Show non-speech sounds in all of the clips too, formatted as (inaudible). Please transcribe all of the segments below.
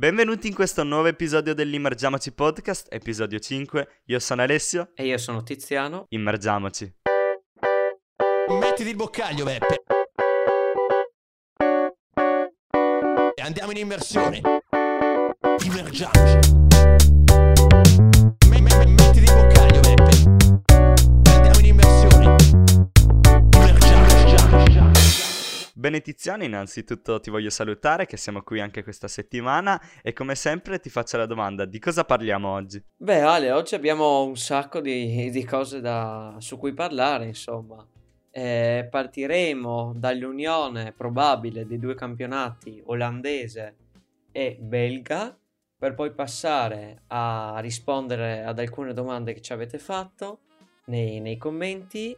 Benvenuti in questo nuovo episodio dell'Immergiamoci Podcast, episodio 5. Io sono Alessio. E io sono Tiziano. Immergiamoci. Mettiti il boccaglio, Beppe. E andiamo in immersione. Immergiamoci. Me- me- mettiti il boccaglio, Bene Tiziano, innanzitutto ti voglio salutare che siamo qui anche questa settimana e come sempre ti faccio la domanda di cosa parliamo oggi? Beh, Ale, oggi abbiamo un sacco di, di cose da- su cui parlare, insomma. Eh, partiremo dall'unione probabile dei due campionati olandese e belga, per poi passare a rispondere ad alcune domande che ci avete fatto nei, nei commenti.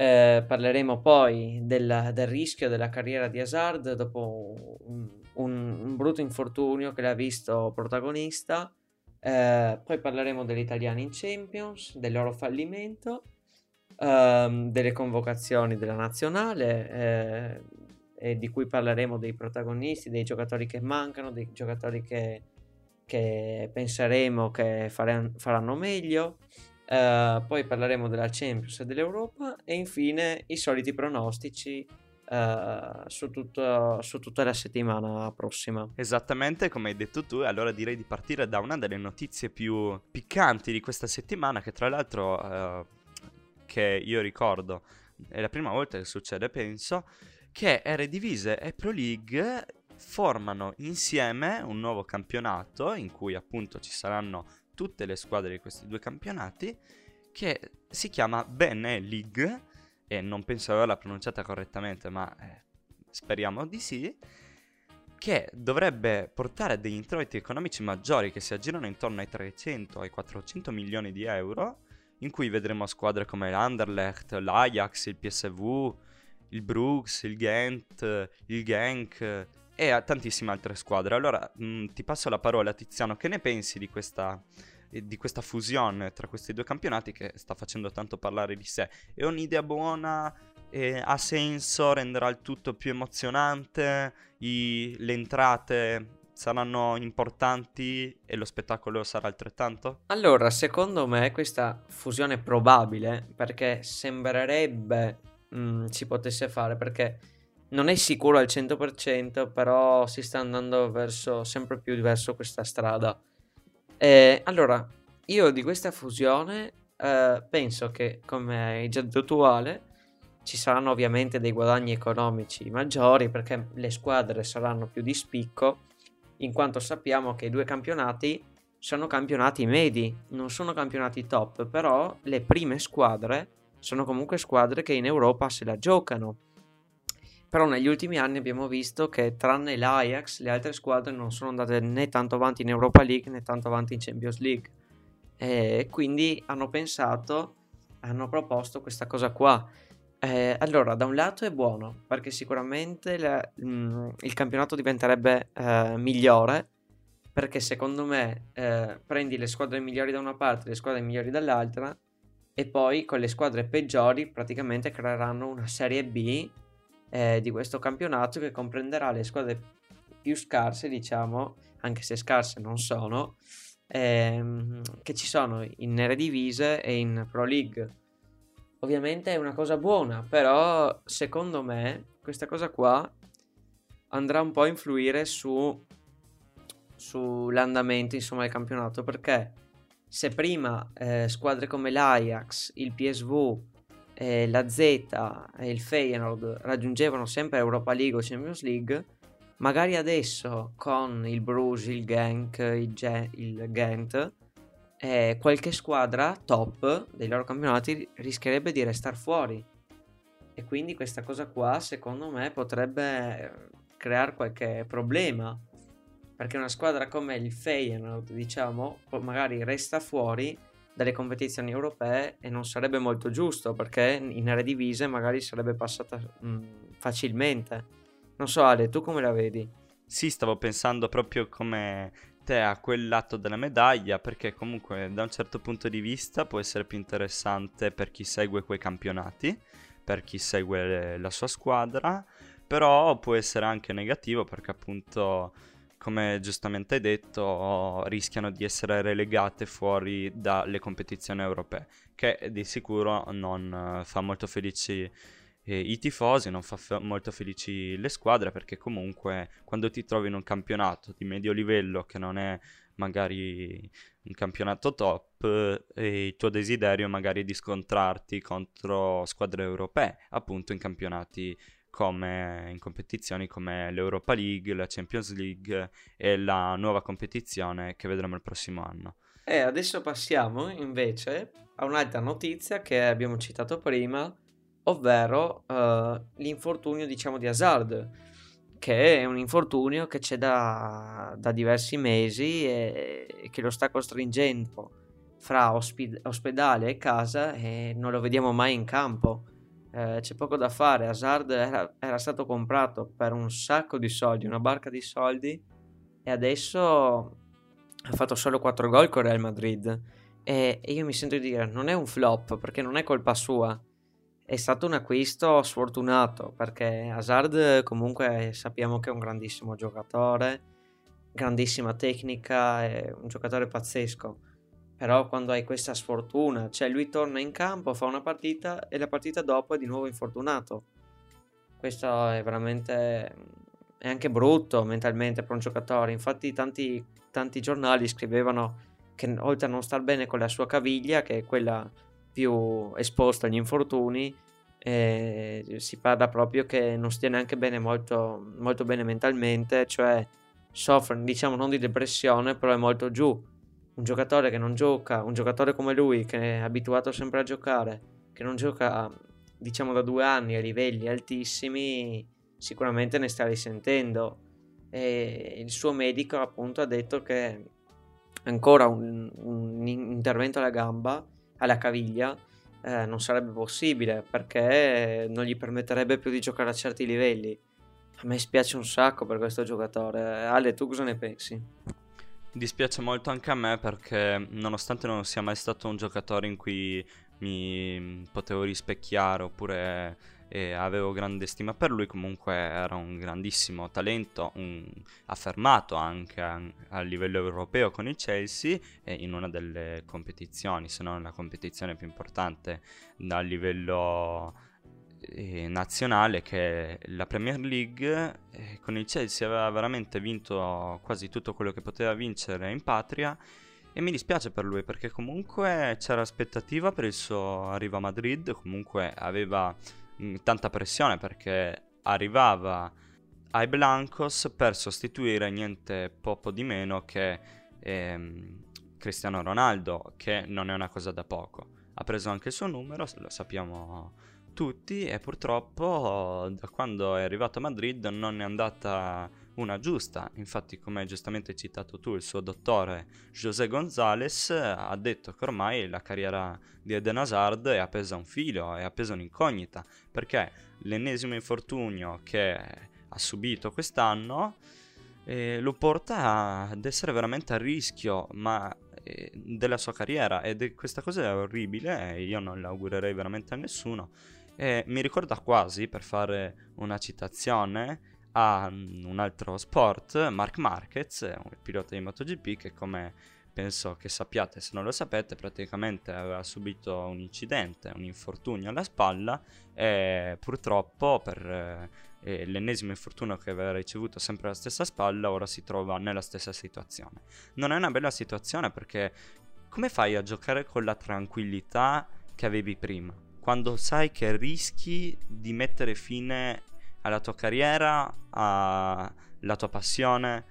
Eh, parleremo poi del, del rischio della carriera di Hazard dopo un, un- un brutto infortunio che l'ha visto protagonista. Eh, poi parleremo degli italiani in Champions, del loro fallimento, ehm, delle convocazioni della nazionale eh, di cui parleremo dei protagonisti, dei giocatori che mancano, dei giocatori che, che penseremo che fare- faranno meglio. Eh, poi parleremo della Champions e dell'Europa e infine i soliti pronostici eh, su, tutto- su tutta la settimana prossima. Esattamente come hai detto tu, allora direi di partire da una delle notizie più piccanti di questa settimana che tra l'altro eh, che io ricordo è la prima volta che succede penso che Eredivisie e Pro League formano insieme un nuovo campionato in cui appunto ci saranno tutte le squadre di questi due campionati che si chiama Bene League e non penso di averla pronunciata correttamente ma eh, speriamo di sì che dovrebbe portare degli introiti economici maggiori che si aggirano intorno ai 300 ai 400 milioni di euro in cui vedremo squadre come l'Anderlecht, l'Ajax, il PSV, il Brooks, il Ghent, il Genk e tantissime altre squadre. Allora mh, ti passo la parola Tiziano, che ne pensi di questa, di questa fusione tra questi due campionati che sta facendo tanto parlare di sé? È un'idea buona? Eh, ha senso? Renderà il tutto più emozionante? I- le entrate saranno importanti e lo spettacolo sarà altrettanto? Allora, secondo me questa fusione è probabile perché sembrerebbe mm, si potesse fare perché non è sicuro al 100%, però si sta andando verso sempre più verso questa strada. E, allora, io di questa fusione eh, penso che, come hai già detto Ale, ci saranno ovviamente dei guadagni economici maggiori perché le squadre saranno più di spicco, in quanto sappiamo che i due campionati sono campionati medi, non sono campionati top, però le prime squadre sono comunque squadre che in Europa se la giocano. Però negli ultimi anni abbiamo visto che tranne l'Ajax le altre squadre non sono andate né tanto avanti in Europa League né tanto avanti in Champions League. E quindi hanno pensato, hanno proposto questa cosa qua. Eh, allora, da un lato è buono perché sicuramente la- mm, il campionato diventerebbe eh, migliore perché secondo me eh, prendi le squadre migliori da una parte e le squadre migliori dall'altra e poi con le squadre peggiori praticamente creeranno una serie B eh, di questo campionato che comprenderà le squadre più scarse, diciamo, anche se scarse non sono, ehm, che ci sono in Eredivisie e in Pro League. Ovviamente è una cosa buona, però secondo me questa cosa qua andrà un po' a influire su sull'andamento insomma del campionato perché se prima eh, squadre come l'Ajax, il PSV, eh, la Z e il Feyenoord raggiungevano sempre Europa League o Champions League, magari adesso con il Bruges, il Genk, il, Ge- il Ghent, eh, qualche squadra top dei loro campionati rischierebbe di restare fuori. E quindi questa cosa qua, secondo me, potrebbe eh, creare qualche problema. Perché una squadra come il Feyenoord, diciamo, magari resta fuori dalle competizioni europee e non sarebbe molto giusto perché in Eredivisie magari sarebbe passata mm, facilmente. Non so Ale, tu come la vedi? Sì, stavo pensando proprio come te a quel lato della medaglia, perché comunque da un certo punto di vista può essere più interessante per chi segue quei campionati, per chi segue la sua squadra, però può essere anche negativo perché appunto come giustamente hai detto, rischiano di essere relegate fuori dalle competizioni europee, che di sicuro non eh, fa molto felici eh, i tifosi, non fa f- molto felici le squadre, perché comunque quando ti trovi in un campionato di medio livello che non è magari un campionato top e il tuo desiderio magari di scontrarti contro squadre europee, appunto in campionati come in competizioni come l'Europa League, la Champions League e la nuova competizione che vedremo il prossimo anno. E adesso passiamo invece a un'altra notizia che abbiamo citato prima, ovvero uh, l'infortunio diciamo di Hazard che è un infortunio che c'è da, da diversi mesi e, e, che lo sta costringendo fra ospid- ospedale e casa e non lo vediamo mai in campo. Eh, c'è poco da fare. Hazard era, era, stato comprato per un sacco di soldi, una barca di soldi, e adesso ha fatto solo 4 gol con Real Madrid. E, e io mi sento di dire: non è un flop perché non è colpa sua è stato un acquisto sfortunato perché Hazard comunque sappiamo che è un grandissimo giocatore, grandissima tecnica, è un giocatore pazzesco. Però quando hai questa sfortuna, cioè lui torna in campo, fa una partita e la partita dopo è di nuovo infortunato. Questo è veramente è anche brutto mentalmente per un giocatore. Infatti tanti, tanti giornali scrivevano che oltre a non star bene con la sua caviglia, che è quella più esposto agli infortuni, eh, si parla proprio che non stia neanche bene molto, molto bene mentalmente, cioè soffre, diciamo, non di depressione, però è molto giù. Un giocatore che non gioca, un giocatore come lui, che è abituato sempre a giocare, che non gioca, diciamo, da due anni a livelli altissimi, sicuramente ne sta risentendo. E il suo medico, appunto, ha detto che ancora un, un intervento alla gamba alla caviglia eh, non sarebbe possibile perché non gli permetterebbe più di giocare a certi livelli. A me spiace un sacco per questo giocatore. Ale, tu cosa ne pensi? Dispiace molto anche a me perché nonostante non sia mai stato un giocatore in cui mi potevo rispecchiare oppure e avevo grande stima per lui, comunque era un grandissimo talento, un, affermato anche a, a, livello europeo con il Chelsea e in una delle competizioni, se non la competizione più importante a livello eh, nazionale che è la Premier League. Eh, con il Chelsea aveva veramente vinto quasi tutto quello che poteva vincere in patria. E mi dispiace per lui perché comunque c'era aspettativa per il suo arrivo a Madrid, comunque aveva Mm, tanta pressione perché arrivava ai Blancos per sostituire niente poco di meno che ehm, Cristiano Ronaldo, che non è una cosa da poco. Ha preso anche il suo numero, lo sappiamo tutti, e purtroppo da quando è arrivato a Madrid non è andata una giusta. Infatti, come hai giustamente citato tu, il suo dottore José González ha detto che ormai la carriera di Eden Hazard è appesa a un filo, è appesa un'incognita, perché l'ennesimo infortunio che ha subito quest'anno eh, lo porta ad essere veramente a rischio, ma eh, della sua carriera ed questa cosa è orribile io non l'augurerei veramente a nessuno. E mi ricorda quasi, per fare una citazione, a mm, un altro sport, Mark Marquez, un pilota di MotoGP che come penso che sappiate se non lo sapete praticamente aveva subito un incidente, un infortunio alla spalla e purtroppo per eh, l'ennesimo infortunio che aveva ricevuto sempre alla stessa spalla ora si trova nella stessa situazione. Non è una bella situazione perché come fai a giocare con la tranquillità che avevi prima? Quando sai che rischi di mettere fine alla tua carriera, alla tua passione.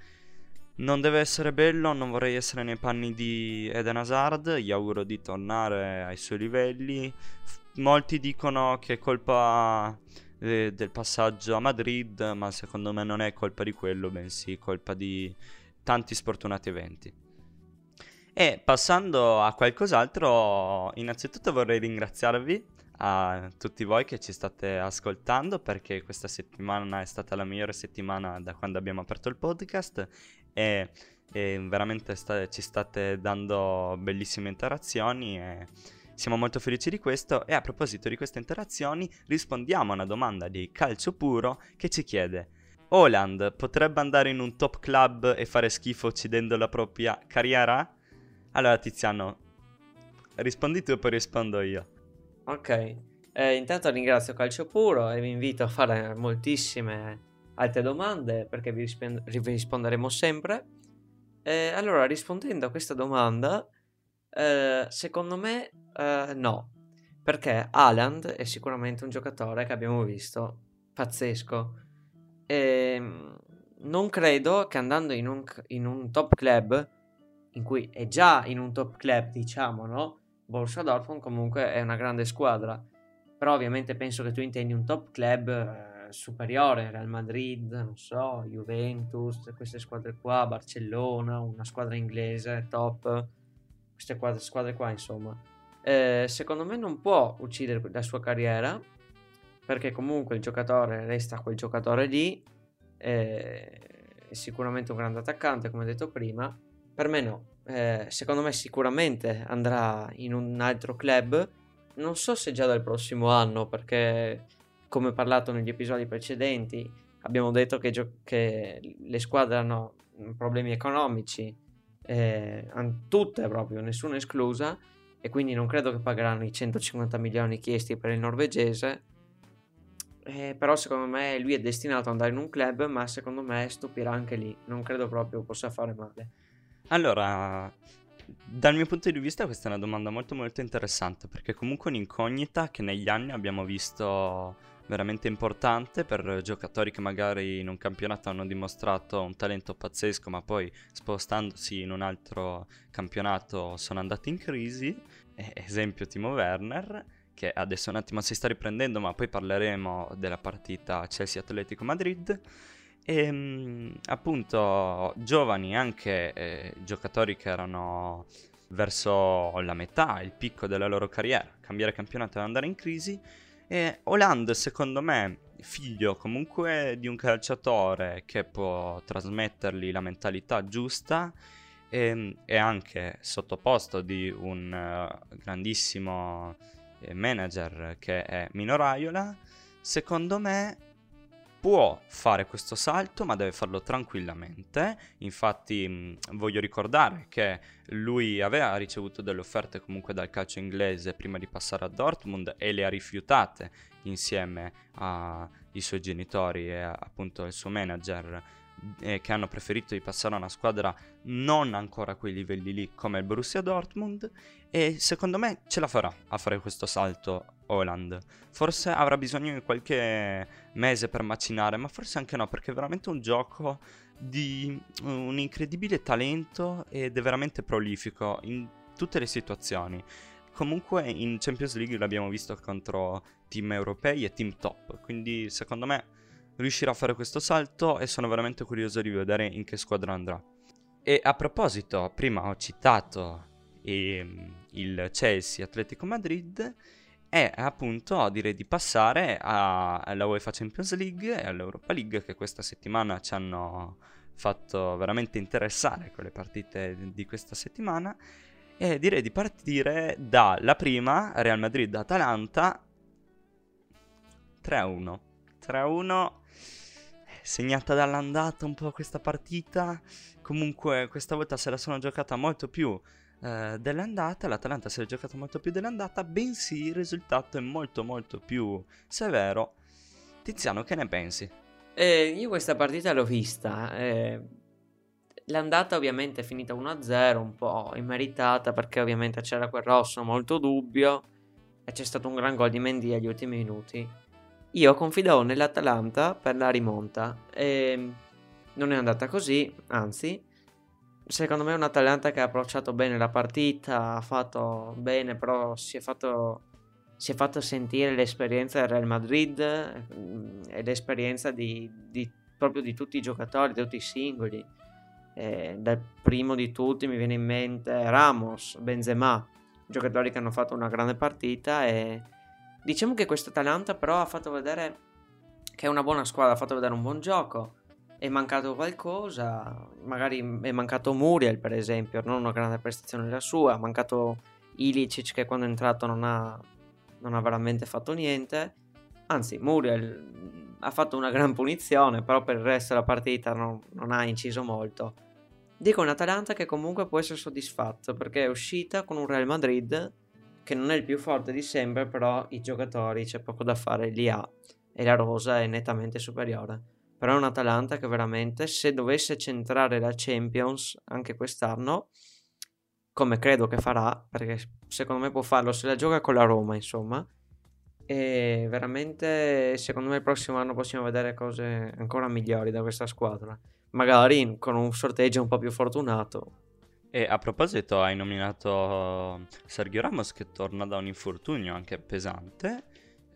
Non deve essere bello, non vorrei essere nei panni di Eden Hazard, gli auguro di tornare ai suoi livelli. molti dicono che è colpa eh, del passaggio a Madrid, ma secondo me non è colpa di quello, bensì colpa di tanti sfortunati eventi. E passando a qualcos'altro, innanzitutto vorrei ringraziarvi a tutti voi che ci state ascoltando perché questa settimana è stata la migliore settimana da quando abbiamo aperto il podcast e, e veramente sta, ci state dando bellissime interazioni e siamo molto felici di questo e a proposito di queste interazioni rispondiamo a una domanda di Calcio Puro che ci chiede Holland potrebbe andare in un top club e fare schifo uccidendo la propria carriera? Allora Tiziano, rispondi tu e poi rispondo io. Ok, eh, intanto ringrazio Calcio Puro e vi invito a fare moltissime altre domande perché vi, rispen- vi risponderemo sempre. Eh, allora, rispondendo a questa domanda, eh, secondo me eh, no, perché Haaland è sicuramente un giocatore che abbiamo visto pazzesco. E ehm, non credo che andando in un, in un top club, in cui è già in un top club, diciamo, no? Borussia Dortmund comunque è una grande squadra. Però ovviamente penso che tu intendi un top club eh, superiore, Real Madrid, non so, Juventus, queste squadre qua, Barcellona, una squadra inglese top, queste squadre, squadre qua insomma. Eh, secondo me non può uccidere la sua carriera perché comunque il giocatore resta quel giocatore lì, eh, è sicuramente un grande attaccante come detto prima, per me no, eh, secondo me sicuramente andrà in un altro club, non so se già dal prossimo anno perché come parlato negli episodi precedenti abbiamo detto che, gio- che le squadre hanno problemi economici, eh, tutte proprio, nessuna esclusa, e quindi non credo che pagheranno i 150 milioni chiesti per il norvegese eh, però secondo me lui è destinato ad andare in un club, ma secondo me stupirà anche lì. Non credo proprio possa fare male. Allora, dal mio punto di vista questa è una domanda molto molto interessante perché comunque un'incognita che negli anni abbiamo visto veramente importante per giocatori che magari in un campionato hanno dimostrato un talento pazzesco ma poi spostandosi in un altro campionato sono andati in crisi, esempio Timo Werner che adesso un attimo si sta riprendendo, ma poi parleremo della partita Chelsea-Atletico Madrid. E ehm, appunto giovani anche eh, giocatori che erano verso la metà, il picco della loro carriera, cambiare campionato e andare in crisi. E Hollande, secondo me, figlio comunque di un calciatore che può trasmettergli la mentalità giusta e, ehm, e anche sottoposto di un uh, grandissimo eh, manager che è Mino Raiola, secondo me può fare questo salto, ma deve farlo tranquillamente. Infatti, mh, voglio ricordare che lui aveva ricevuto delle offerte comunque dal calcio inglese prima di passare a Dortmund e le ha rifiutate insieme ai suoi genitori e appunto il suo manager eh, che hanno preferito di passare a una squadra non ancora a quei livelli lì come il Borussia Dortmund e secondo me ce la farà a fare questo salto Holland. Forse avrà bisogno di qualche mese per macinare, ma forse anche no, perché è veramente un gioco di un incredibile talento ed è veramente prolifico in tutte le situazioni. Comunque in Champions League l'abbiamo visto contro team europei e team top, quindi secondo me riuscirà a fare questo salto e sono veramente curioso di vedere in che squadra andrà. E a proposito, prima ho citato ehm, il Chelsea Atletico Madrid e appunto direi di passare a, alla UEFA Champions League e all'Europa League che questa settimana ci hanno fatto veramente interessare con le partite di questa settimana e direi di partire dalla prima Real Madrid-Atalanta 3-1 3-1 segnata dall'andata un po' questa partita. Comunque questa volta se la sono giocata molto più eh, dell'andata, l'Atalanta se l'è giocata molto più dell'andata, bensì il risultato è molto molto più severo. Tiziano, che ne pensi? Eh, io questa partita l'ho vista. Eh, l'andata ovviamente è finita 1-0, un po' immeritata perché ovviamente c'era quel rosso molto dubbio e c'è stato un gran gol di Mendy agli ultimi minuti. Io confidavo nell'Atalanta per la rimonta e non è andata così, anzi, secondo me è un Atalanta che ha approcciato bene la partita, ha fatto bene, però si è fatto, si è fatto sentire l'esperienza del Real Madrid mm, e l'esperienza di, di, proprio di tutti i giocatori, di tutti i singoli. Eh, dal primo di tutti mi viene in mente Ramos, Benzema, giocatori che hanno fatto una grande partita e Diciamo che questo Atalanta però ha fatto vedere che è una buona squadra, ha fatto vedere un buon gioco. È mancato qualcosa, magari è mancato Muriel per esempio, non una grande prestazione la sua, ha mancato Ilicic che quando è entrato non ha, non ha veramente fatto niente. Anzi, Muriel ha fatto una gran punizione, però per il resto della partita non, non ha inciso molto. Dico un Atalanta che comunque può essere soddisfatto perché è uscita con un Real Madrid che non è il più forte di sempre, però i giocatori c'è poco da fare, li ha e la rosa è nettamente superiore. Però è un Atalanta che veramente se dovesse centrare la Champions anche quest'anno, come credo che farà, perché secondo me può farlo se la gioca con la Roma, insomma, e veramente secondo me il prossimo anno possiamo vedere cose ancora migliori da questa squadra. Magari con un sorteggio un po' più fortunato. E a proposito, hai nominato Sergio Ramos che torna da un infortunio anche pesante.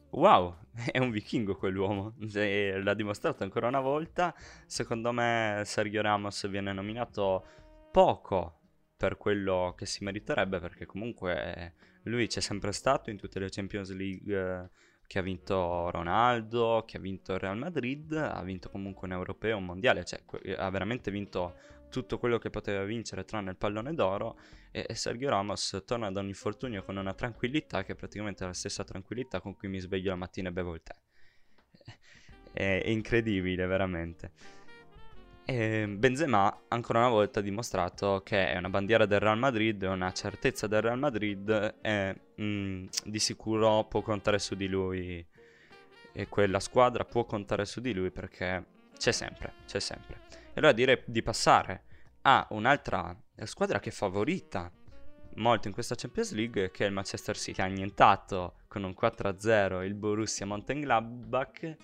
Wow, (laughs) è un vichingo quell'uomo, l'ha dimostrato ancora una volta. Secondo me Sergio Ramos viene nominato poco per quello che si meriterebbe, perché comunque lui c'è sempre stato in tutte le Champions League eh, che ha vinto Ronaldo, che ha vinto il Real Madrid, ha vinto comunque un europeo, un mondiale, cioè ha veramente vinto tutto quello che poteva vincere tranne il pallone d'oro e, e Sergio Ramos torna da un infortunio con una tranquillità che è praticamente la stessa tranquillità con cui mi sveglio la mattina e bevo il tè. È, è incredibile, veramente. E Benzema ancora una volta ha dimostrato che è una bandiera del Real Madrid, è una certezza del Real Madrid e mm, di sicuro può contare su di lui e quella squadra può contare su di lui perché c'è sempre, c'è sempre. E allora direi di passare a un'altra squadra che è favorita molto in questa Champions League, che è il Manchester City, che ha annientato con un 4-0 il Borussia Mönchengladbach.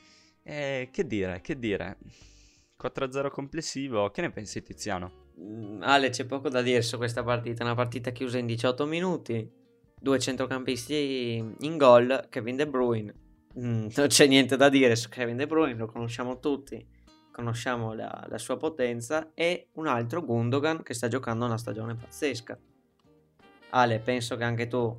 E che dire, che dire, 4-0 complessivo, che ne pensi Tiziano? Mm, Ale, c'è poco da dire su questa partita, una partita chiusa in 18 minuti, due centrocampisti in gol, Kevin De Bruyne, mm, non c'è niente da dire su Kevin De Bruyne, lo conosciamo tutti conosciamo la, la, sua potenza, e un altro Gundogan che sta giocando una stagione pazzesca. Ale, penso che anche tu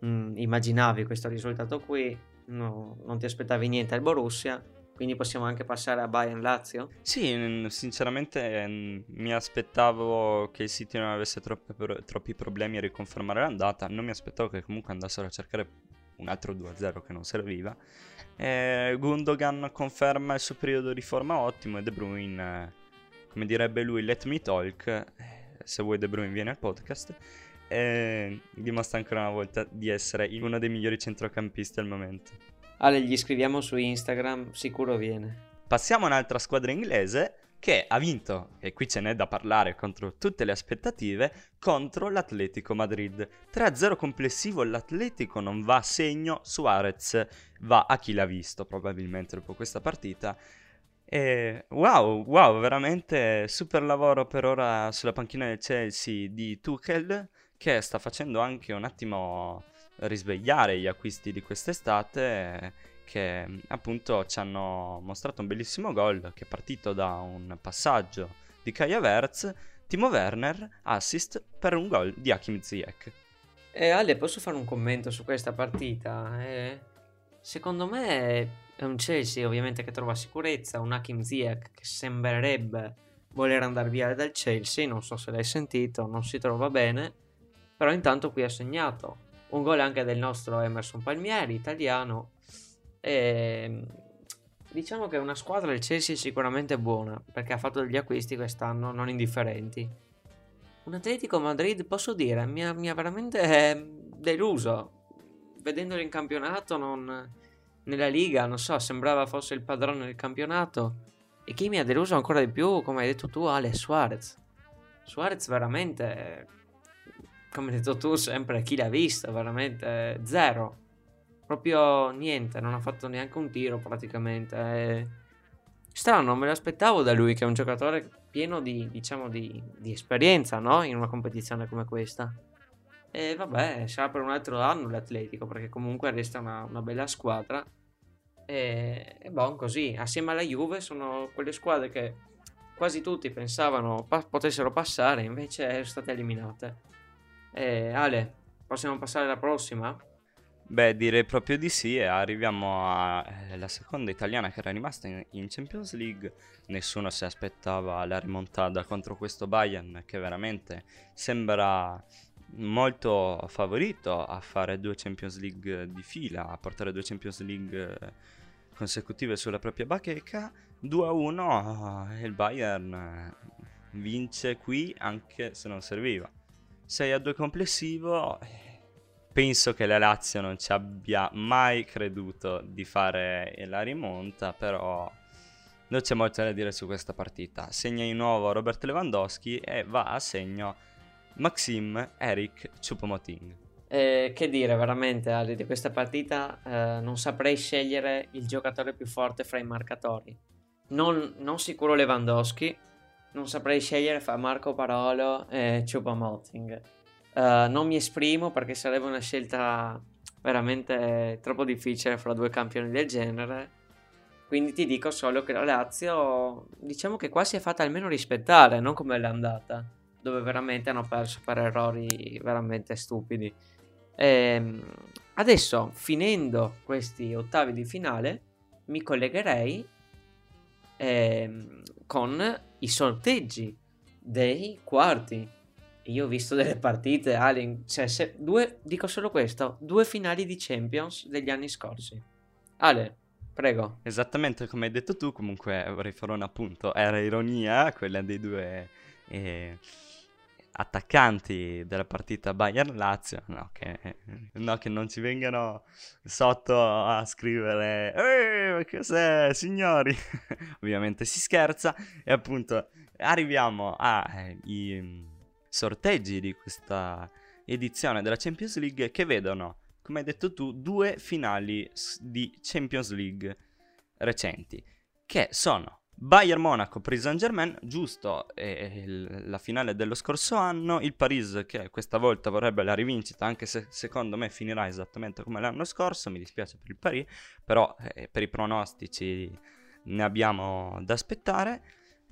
mh, mm, immaginavi questo risultato qui, no, non ti aspettavi niente al Borussia, quindi possiamo anche passare a Bayern Lazio? Sì, sinceramente mi aspettavo che il City non avesse troppi, troppi problemi a riconfermare l'andata, non mi aspettavo che comunque andassero a cercare un altro 2-0 che non serviva. Eh, Gundogan conferma il suo periodo di forma ottimo e De Bruyne, eh, come direbbe lui, let me talk. Eh, se vuoi De Bruyne viene al podcast. Eh, dimostra ancora una volta di essere uno dei migliori centrocampisti al momento. Ale, gli scriviamo su Instagram, sicuro viene. Passiamo a un'altra squadra inglese che ha vinto, e qui ce n'è da parlare contro tutte le aspettative, contro l'Atletico Madrid. 3-0 complessivo, l'Atletico non va a segno, Suarez va a chi l'ha visto probabilmente dopo questa partita. E wow, wow, veramente super lavoro per ora sulla panchina del Chelsea di Tuchel, che sta facendo anche un attimo risvegliare gli acquisti di quest'estate che appunto ci hanno mostrato un bellissimo gol che è partito da un passaggio di Kaya Verz, Timo Werner, assist per un gol di Hakim Ziyech. Eh, Ale, posso fare un commento su questa partita? Eh, secondo me è un Chelsea ovviamente che trova sicurezza, un Hakim Ziyech che sembrerebbe voler andare via dal Chelsea, non so se l'hai sentito, non si trova bene, però intanto qui ha segnato un gol anche del nostro Emerson Palmieri, italiano, e, ehm, diciamo che una squadra del Chelsea è sicuramente buona perché ha fatto degli acquisti quest'anno non indifferenti. Un Atletico Madrid, posso dire, mi ha, mi ha veramente eh, deluso. Vedendolo in campionato, non, nella Liga, non so, sembrava fosse il padrone del campionato. E chi mi ha deluso ancora di più, come hai detto tu, Ale, Suarez. Suarez veramente, come hai detto tu, sempre chi l'ha visto, veramente zero proprio niente, non ha fatto neanche un tiro praticamente. È strano, me l'aspettavo da lui che è un giocatore pieno di, diciamo, di, di esperienza, no? In una competizione come questa. E vabbè, sarà per un altro anno l'Atletico, perché comunque resta una, una bella squadra. E, e buon così, assieme alla Juve sono quelle squadre che quasi tutti pensavano pa- potessero passare, invece sono state eliminate. E, Ale, possiamo passare alla prossima? Beh, direi proprio di sì e arriviamo alla eh, seconda italiana che era rimasta in, in, Champions League. Nessuno si aspettava la rimontada contro questo Bayern che veramente sembra molto favorito a fare due Champions League di fila, a portare due Champions League consecutive sulla propria bacheca. 2-1 e il Bayern eh, vince qui anche se non serviva. 6-2 complessivo. Penso che la Lazio non ci abbia mai creduto di fare la rimonta, però non c'è molto da dire su questa partita. Segna di nuovo Robert Lewandowski e va a segno Maxim Eric Choupo-Moting. Eh, che dire veramente Ali di questa partita eh, non saprei scegliere il giocatore più forte fra i marcatori non, non sicuro Lewandowski non saprei scegliere fra Marco Parolo e Choupo-Moting Eh, non mi esprimo perché sarebbe una scelta veramente troppo difficile fra due campioni del genere quindi ti dico solo che la Lazio diciamo che qua si è fatta almeno rispettare non come l'è andata dove veramente hanno perso per errori veramente stupidi Ehm, adesso, finendo questi ottavi di finale, mi collegherei ehm, con i sorteggi dei quarti. Io ho visto delle partite, Ali, cioè, se- due, dico solo questo, due finali di Champions degli anni scorsi. Ale, prego. Esattamente come hai detto tu, comunque vorrei fare un appunto. Era ironia quella dei due eh, attaccanti della partita Bayern-Lazio. No che, no, che non ci vengano sotto a scrivere ma cos'è, signori? (laughs) Ovviamente si scherza. E appunto arriviamo ai mm, sorteggi di questa edizione della Champions League che vedono, come hai detto tu, due finali di Champions League recenti, che sono Bayern Monaco, Paris Saint Germain, giusto il- la finale dello scorso anno, il Paris che questa volta vorrebbe la rivincita, anche se secondo me finirà esattamente come l'anno scorso, mi dispiace per il Paris, però eh, per i pronostici ne abbiamo da aspettare.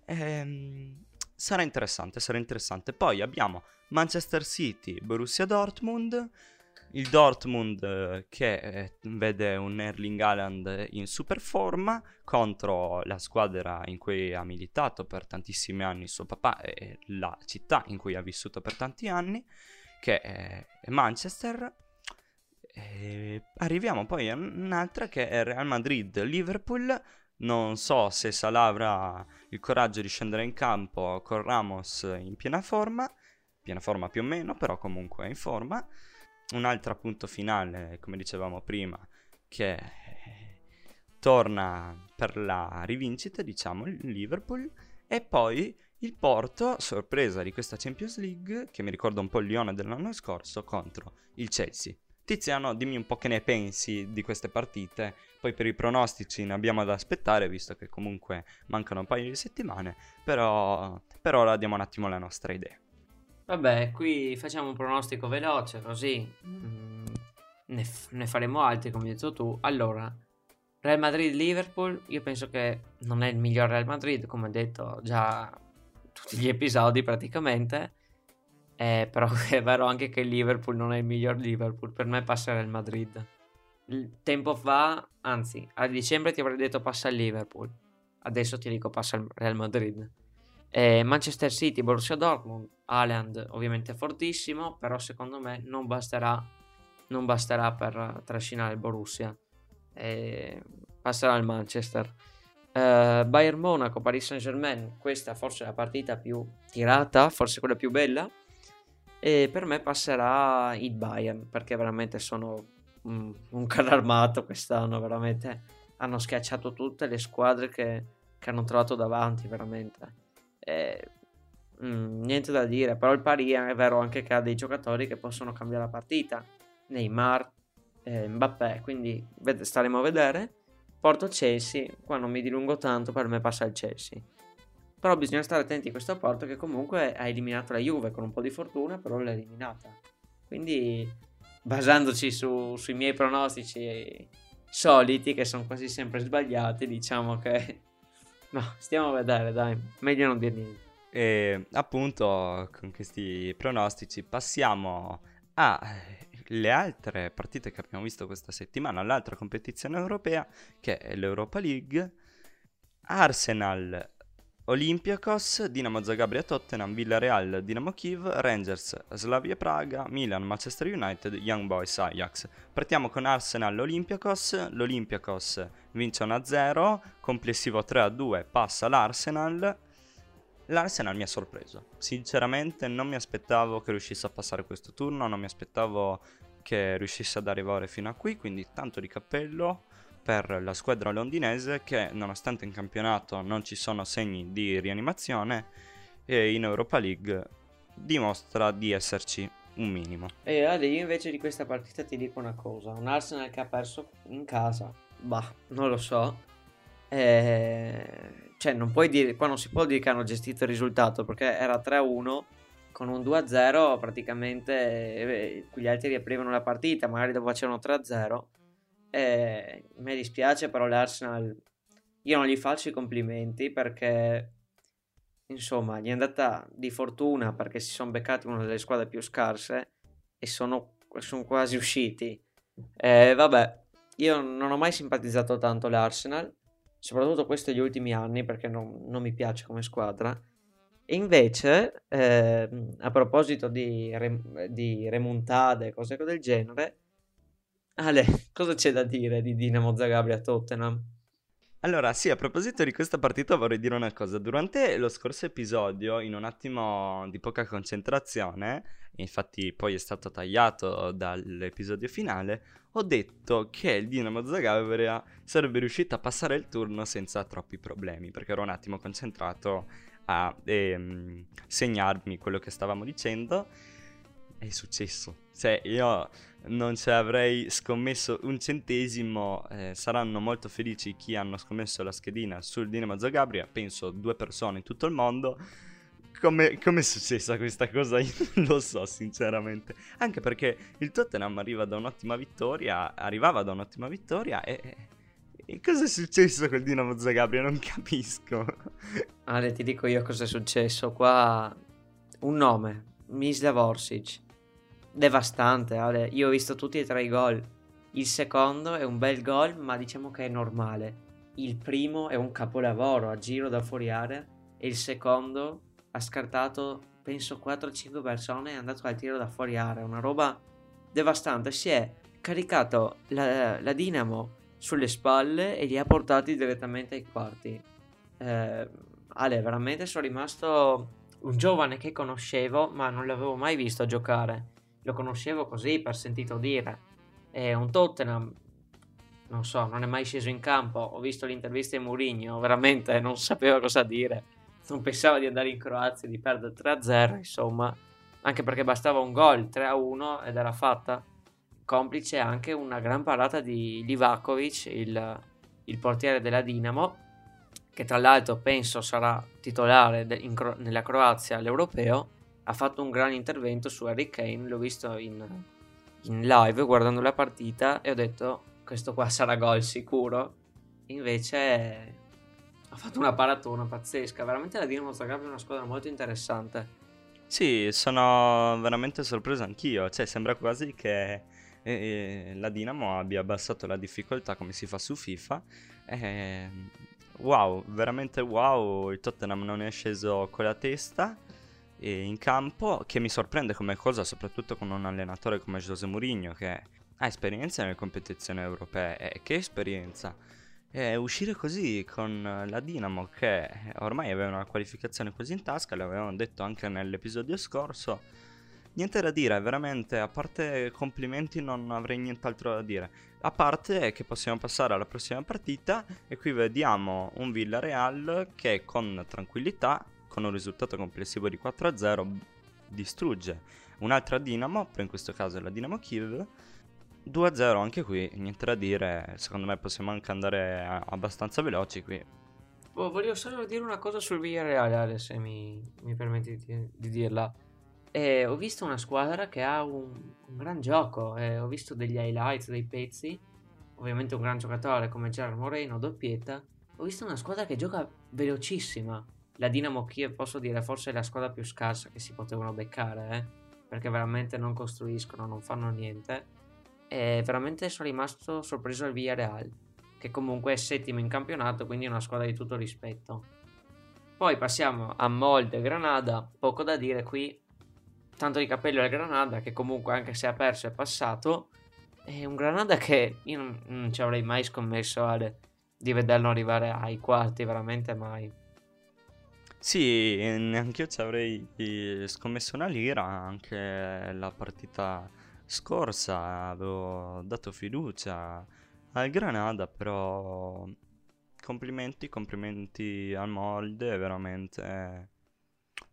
Ehm, sarà interessante, sarà interessante. Poi abbiamo Manchester City, Borussia Dortmund, il Dortmund eh, che eh, vede un Erling Haaland in super forma contro la squadra in cui ha militato per tantissimi anni suo papà e la città in cui ha vissuto per tanti anni, che è Manchester. E arriviamo poi a un'altra che è Real Madrid-Liverpool. Non so se Salah avrà il coraggio di scendere in campo con Ramos in piena forma, piena forma più o meno, però comunque in forma. Un altro appunto finale, come dicevamo prima, che torna per la rivincita, diciamo, il Liverpool. E poi il Porto, sorpresa di questa Champions League, che mi ricorda un po' il Lione dell'anno scorso, contro il Chelsea. Tiziano, dimmi un po' che ne pensi di queste partite. Poi per i pronostici ne abbiamo da aspettare, visto che comunque mancano un paio di settimane. Però per ora diamo un attimo la nostra idea. Vabbè, qui facciamo un pronostico veloce, così mm, ne, f- ne faremo altri, come hai detto tu. Allora, Real Madrid-Liverpool, io penso che non è il miglior Real Madrid, come ho detto già tutti gli episodi praticamente. Eh, però (laughs) è vero anche che il Liverpool non è il miglior Liverpool. Per me passa il Madrid. Il tempo fa, anzi, a dicembre ti avrei detto passa il Liverpool. Adesso ti dico passa il Real Madrid. Eh, Manchester City, Borussia Dortmund, Haaland ovviamente fortissimo, però secondo me non basterà, non basterà per trascinare il Borussia. Eh, passerà il Manchester. Eh, Bayern Monaco, Paris Saint Germain, questa forse è la partita più tirata, forse quella più bella. E per me passerà il Bayern, perché veramente sono un, un carro armato quest'anno, veramente hanno schiacciato tutte le squadre che, che hanno trovato davanti, veramente. Eh, mm, niente da dire, però il Paris è vero anche che ha dei giocatori che possono cambiare la partita. Neymar, eh, Mbappé, quindi ved- staremo a vedere. Porto Chelsea, qua non mi dilungo tanto, per me passa il Chelsea. Però bisogna stare attenti a questo Porto che comunque ha eliminato la Juve con un po' di fortuna, però l'ha eliminata. Quindi basandoci su- sui miei pronostici soliti, che sono quasi sempre sbagliati, diciamo che... (laughs) No, stiamo a vedere, dai, meglio non dire niente. E appunto con questi pronostici passiamo alle altre partite che abbiamo visto questa settimana, all'altra competizione europea che è l'Europa League. Arsenal Olympiakos, Dinamo Zagabria Tottenham, Villarreal, Dinamo Kiev, Rangers, Slavia Praga, Milan, Manchester United, Young Boys, Ajax. Partiamo con Arsenal Olympiakos, l'Olympiakos vince 1-0, complessivo 3-2, passa l'Arsenal. L'Arsenal mi ha sorpreso, sinceramente non mi aspettavo che riuscisse a passare questo turno, non mi aspettavo che riuscisse ad arrivare fino a qui, quindi tanto di cappello per la squadra londinese che nonostante in campionato non ci sono segni di rianimazione e in Europa League dimostra di esserci un minimo. E Ale, io invece di questa partita ti dico una cosa, un Arsenal che ha perso in casa, bah, non lo so, eh, cioè non puoi dire, qua non si può dire che hanno gestito il risultato perché era 3-1 con un 2-0 praticamente eh, gli altri riaprivano la partita, magari dopo facevano 3-0 eh, mi dispiace, però l'Arsenal io non gli faccio i complimenti perché insomma gli è andata di fortuna perché si sono beccati una delle squadre più scarse e sono, sono quasi usciti. Eh, vabbè, io non ho mai simpatizzato tanto l'Arsenal, soprattutto questi gli ultimi anni perché non, non mi piace come squadra. E invece, eh, a proposito di, rem- di remontade cose del genere, Ale, cosa c'è da dire di Dinamo Zagabria Tottenham? Allora, sì, a proposito di questa partita vorrei dire una cosa. Durante lo scorso episodio, in un attimo di poca concentrazione, infatti poi è stato tagliato dall'episodio finale, ho detto che il Dinamo Zagabria sarebbe riuscito a passare il turno senza troppi problemi, perché ero un attimo concentrato a ehm, segnarmi quello che stavamo dicendo. È successo. Cioè, io non ci avrei scommesso un centesimo. Eh, saranno molto felici chi hanno scommesso la schedina sul Dinamo Zagabria. Penso due persone in tutto il mondo. Come, è successa questa cosa? (laughs) Io non lo so, sinceramente. Anche perché il Tottenham arriva da un'ottima vittoria. Arrivava da un'ottima vittoria e. E cosa è successo col Dinamo Zagabria? Non capisco. Ale, ti dico io cosa è successo. Qua un nome, Mislav Orsic devastante. Ale. Io ho visto tutti e tre i gol. Il secondo è un bel gol, ma diciamo che è normale. Il primo è un capolavoro a giro da fuori area e il secondo ha scartato penso 4-5 persone e è andato al tiro da fuori area. Una roba devastante. Si è caricato la, la Dinamo sulle spalle e li ha portati direttamente ai quarti. Eh, Ale, veramente sono rimasto un giovane che conoscevo, ma non l'avevo mai visto giocare lo conoscevo così per sentito dire. È un Tottenham, non so, non è mai sceso in campo. Ho visto l'intervista di Mourinho, veramente non sapeva cosa dire. Non pensava di andare in Croazia e di perdere 3-0, insomma, anche perché bastava un gol 3-1 ed era fatta. Complice anche una gran parata di Livakovic, il, il portiere della Dinamo, che tra l'altro penso sarà titolare de- Cro- nella Croazia all'Europeo ha fatto un gran intervento su Harry Kane, l'ho visto in, in live guardando la partita e ho detto questo qua sarà gol sicuro. Invece ha fatto una paratona pazzesca, veramente la Dinamo Zagreb è una squadra molto interessante. Sì, sono veramente sorpreso anch'io, cioè sembra quasi che eh, la Dinamo abbia abbassato la difficoltà come si fa su FIFA. Eh, wow, veramente wow, il Tottenham non è sceso con la testa in campo che mi sorprende come cosa soprattutto con un allenatore come José Mourinho che ha esperienza nelle competizioni europee e che esperienza. E uscire così con la Dinamo che ormai aveva una qualificazione così in tasca l'avevamo detto anche nell'episodio scorso niente da dire veramente a parte complimenti non avrei nient'altro da dire. A parte che possiamo passare alla prossima partita e qui vediamo un Villarreal che con tranquillità con un risultato complessivo di 4-0 distrugge un'altra Dinamo, in questo caso la Dinamo Kiev. 2-0 anche qui, niente da dire, secondo me possiamo anche andare abbastanza veloci qui. Oh, voglio solo dire una cosa sul Villarreal, se mi, mi permetti di, di dirla. Eh, ho visto una squadra che ha un, un gran gioco, eh, ho visto degli highlights, dei pezzi, ovviamente un gran giocatore come Gerard Moreno, doppietta. Ho visto una squadra che gioca velocissima, la Dinamo Kiev posso dire forse è la squadra più scarsa che si potevano beccare, eh? perché veramente non costruiscono, non fanno niente. E veramente sono rimasto sorpreso al Villarreal, che comunque è settimo in campionato, quindi è una squadra di tutto rispetto. Poi passiamo a Molde Granada, poco da dire qui, tanto di cappello al Granada che comunque anche se ha perso è passato, è un Granada che io non, non ci avrei mai scommesso Ale, di vederlo arrivare ai quarti, veramente mai. Sì, neanche io ci avrei eh, scommesso una lira, anche la partita scorsa avevo dato fiducia al Granada, però complimenti, complimenti al molde, veramente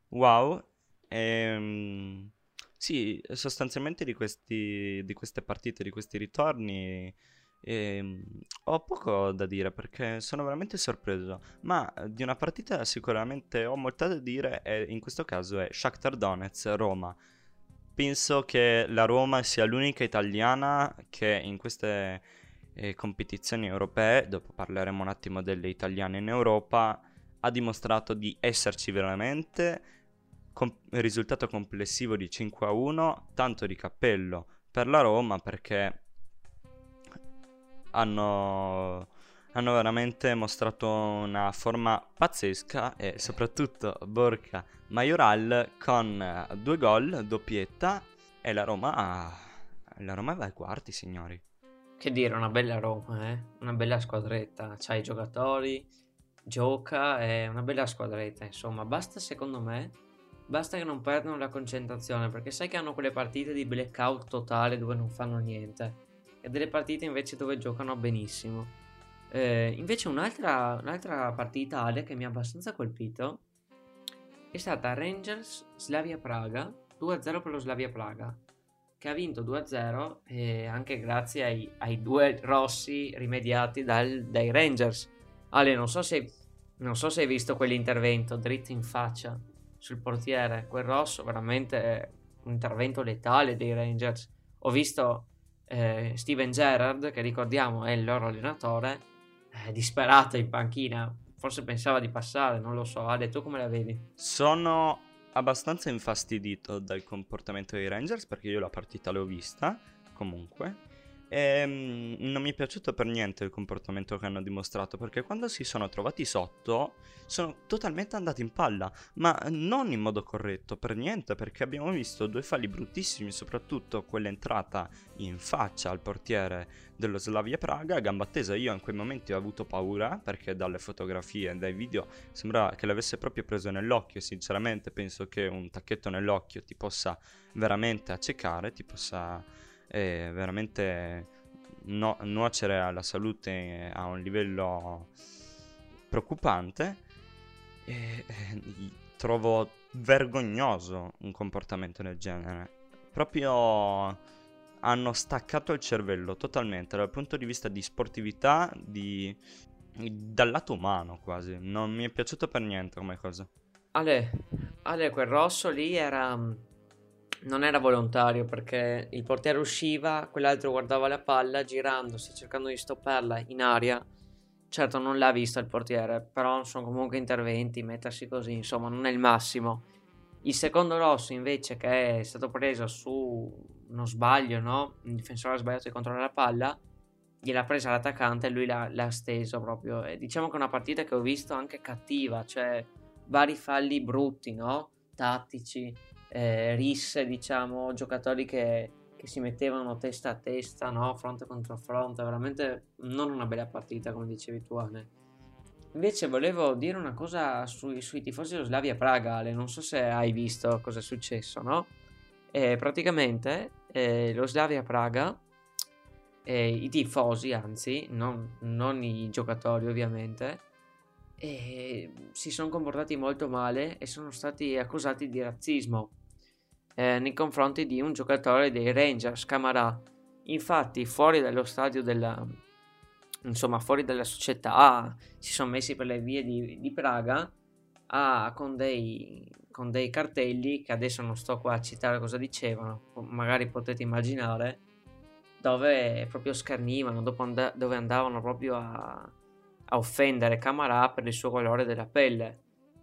wow. Ehm, sì, sostanzialmente di questi, di queste partite, di questi ritorni, ehm, ho poco da dire perché sono veramente sorpreso. Ma di una partita sicuramente ho molto da dire e in questo caso è Shakhtar Donetsk Roma. Penso che la Roma sia l'unica italiana che in queste eh, competizioni europee, dopo parleremo un attimo delle italiane in Europa, ha dimostrato di esserci veramente. Com- risultato complessivo di 5 a 1, tanto di cappello per la Roma perché hanno, hanno veramente mostrato una forma pazzesca e soprattutto Borca Majoral con due gol, doppietta e la Roma, la Roma va ai quarti signori. Che dire, una bella Roma, eh? Una bella squadretta. C'ha i giocatori, gioca, è una bella squadretta. Insomma, basta secondo me. Basta che non perdano la concentrazione, perché sai che hanno quelle partite di blackout totale dove non fanno niente. E delle partite invece dove giocano benissimo. Eh, invece un'altra, un'altra partita Ale che mi ha abbastanza colpito è stata Rangers Slavia Praga 2-0 per lo Slavia Praga che ha vinto 2-0 e anche grazie ai, ai due rossi rimediati dal, dai Rangers. Ale, non so, se, non so se hai visto quell'intervento dritto in faccia sul portiere, quel rosso veramente un intervento letale dei Rangers. Ho visto eh, Steven Gerrard, che ricordiamo è il loro allenatore, eh, disperato in panchina, forse pensava di passare, non lo so. Ale, tu come la vedi? Sono abbastanza infastidito dal comportamento dei Rangers perché io la partita l'ho vista comunque e mm, non mi è piaciuto per niente il comportamento che hanno dimostrato perché quando si sono trovati sotto sono totalmente andati in palla, ma non in modo corretto, per niente, perché abbiamo visto due falli bruttissimi, soprattutto quell'entrata in faccia al portiere dello Slavia Praga, gamba tesa, io in quei momenti ho avuto paura perché dalle fotografie e dai video sembra che l'avesse proprio preso nell'occhio, sinceramente penso che un tacchetto nell'occhio ti possa veramente accecare, ti possa eh, veramente no- nuocere alla salute a un livello preoccupante. E, eh, trovo vergognoso un comportamento del genere. Proprio hanno staccato il cervello totalmente dal punto di vista di sportività, di... dal lato umano quasi. Non mi è piaciuto per niente come cosa. Ale, Ale quel rosso lì era non era volontario perché il portiere usciva, quell'altro guardava la palla girandosi, cercando di stopparla in aria. Certo non l'ha vista il portiere, però sono comunque interventi, mettersi così, insomma non è il massimo. Il secondo rosso invece che è stato preso su uno sbaglio, no? Il difensore ha sbagliato di controllare la palla, gliel'ha presa l'attaccante e lui l'ha, l'ha steso proprio. E diciamo che è una partita che ho visto anche cattiva, cioè vari falli brutti, no? Tattici eh, risse, diciamo, giocatori che, che, si mettevano testa a testa, no? fronte contro fronte, veramente non una bella partita come dicevi tu Ale. Invece volevo dire una cosa sui, sui tifosi dello Slavia Praga, Ale, non so se hai visto cosa è successo, no? Eh, praticamente eh, lo Slavia Praga, eh, i tifosi anzi, non, non i giocatori ovviamente, eh, si sono comportati molto male e sono stati accusati di razzismo eh, nei confronti di un giocatore dei Rangers, Camarà. Infatti, fuori dallo stadio della, insomma, fuori dalla società, si sono messi per le vie di, di Praga a, con, dei, con dei cartelli che adesso non sto qua a citare cosa dicevano, magari potete immaginare, dove proprio scernivano, and- dove andavano proprio a, a offendere Camarà per il suo colore della pelle.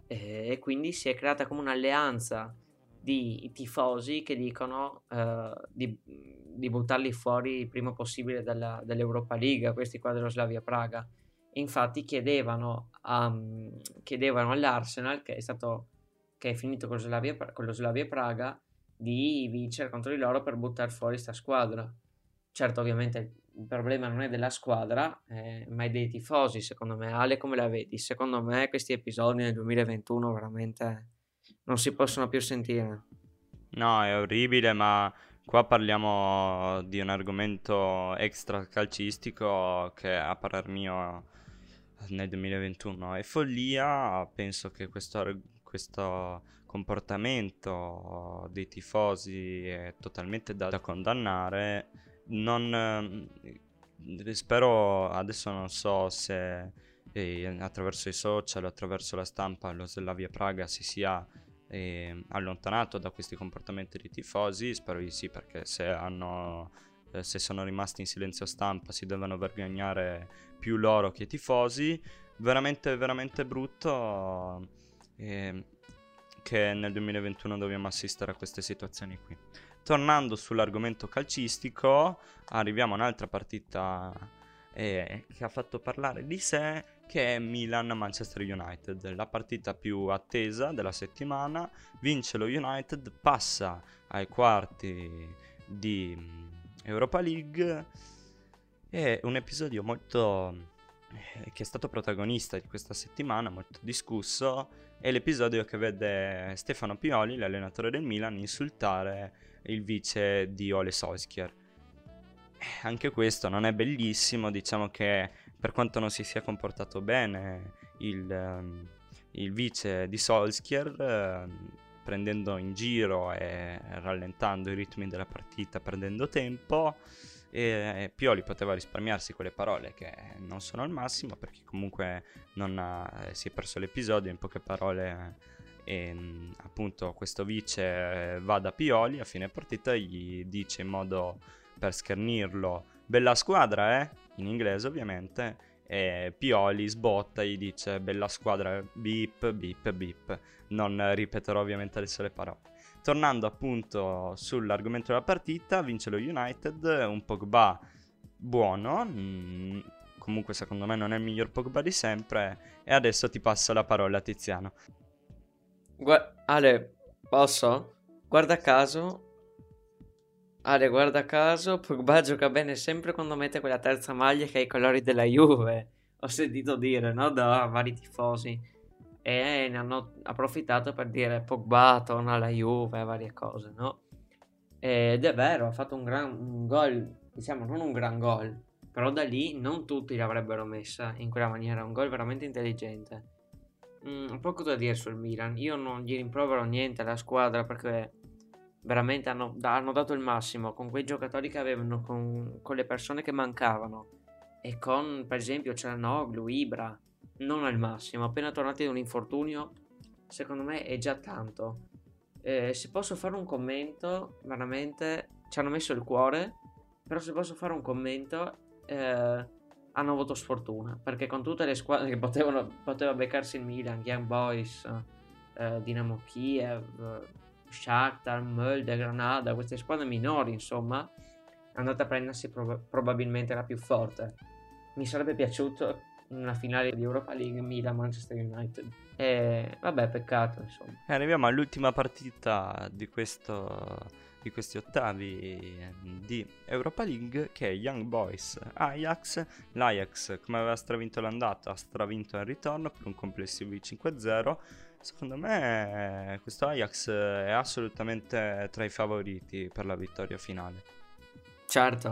E quindi si è creata come un'alleanza di tifosi che dicono uh, di, di, buttarli fuori il prima possibile dalla, dall'Europa League, questi qua dello Slavia Praga. infatti chiedevano, a- chiedevano all'Arsenal, che è stato che è finito con Slavia, con lo Slavia Praga, di vincere contro di loro per buttare fuori sta squadra. Certo, ovviamente il problema non è della squadra, eh, ma è dei tifosi, secondo me. Ale, come la vedi? Secondo me questi episodi nel 2021 veramente non si possono più sentire. No, è orribile, ma qua parliamo di un argomento extra calcistico che a parer mio nel 2021 è follia. Penso che questo, questo comportamento dei tifosi è totalmente da, da condannare. Non, eh, spero adesso non so se eh, attraverso i social, attraverso la stampa, lo Slavia Praga si sia eh, allontanato da questi comportamenti dei tifosi. Spero di sì, perché se hanno eh, se sono rimasti in silenzio stampa si devono vergognare più loro che i tifosi. Veramente, veramente brutto. Eh, che nel 2021 dobbiamo assistere a queste situazioni qui. Tornando sull'argomento calcistico, arriviamo a un'altra partita eh, che ha fatto parlare di sé, che è Milan-Manchester United, la partita più attesa della settimana. Vince lo United, passa ai quarti di mm, Europa League. È un episodio molto eh, che è stato protagonista di questa settimana, molto discusso, è l'episodio che vede Stefano Pioli, l'allenatore del Milan, insultare il vice di Ole Solskjaer. Eh, anche questo non è bellissimo, diciamo che per quanto non si sia comportato bene il, um, il vice di Solskjaer, uh, prendendo in giro e rallentando i ritmi della partita, perdendo tempo, e Pioli poteva risparmiarsi quelle parole che non sono al massimo perché comunque ha, si è perso l'episodio in poche parole e appunto questo vice va da Pioli a fine partita gli dice in modo per schernirlo. Bella squadra eh? In inglese ovviamente. E Pioli sbotta gli dice bella squadra beep beep beep non ripeterò ovviamente adesso le parole. Tornando appunto sull'argomento della partita, vince lo United, un Pogba buono, mm, comunque secondo me non è il miglior Pogba di sempre, e adesso ti passo la parola Tiziano. Gua- Ale, posso? Guarda caso, Ale, guarda caso, Pogba gioca bene sempre quando mette quella terza maglia che ha i colori della Juve. Ho sentito dire, no? Da vari tifosi e ne hanno approfittato per dire Pogba torna alla Juve, varie cose, no? Ed è vero, ha fatto un gran un gol, diciamo non un gran gol, però da lì non tutti l'avrebbero messa in quella maniera, un gol veramente intelligente. Mm, poco da dire sul Milan, io non gli rimprovero niente alla squadra perché veramente hanno, hanno dato il massimo con quei giocatori che avevano, con, con le persone che mancavano e con per esempio Cianoglu, Ibra, non al massimo. Appena tornati da un infortunio, secondo me è già tanto. Eh, se posso fare un commento, veramente ci hanno messo il cuore. Però se posso fare un commento, eh, hanno avuto sfortuna. Perché con tutte le squadre che potevano, poteva beccarsi il Milan, Young Boys, eh, Dinamo Kiev, Shakhtar, Molde, Granada, queste squadre minori, insomma, è andata a prendersi prob- probabilmente la più forte. Mi sarebbe piaciuto una finale di Europa League Milan-Manchester United. E vabbè, peccato, insomma. E arriviamo all'ultima partita di, questo, di questi ottavi di Europa League che è Young Boys Ajax. L'Ajax, come aveva stravinto l'andata, ha stravinto il ritorno per un complessivo di 5-0. Secondo me questo Ajax è assolutamente tra i favoriti per la vittoria finale. Certo,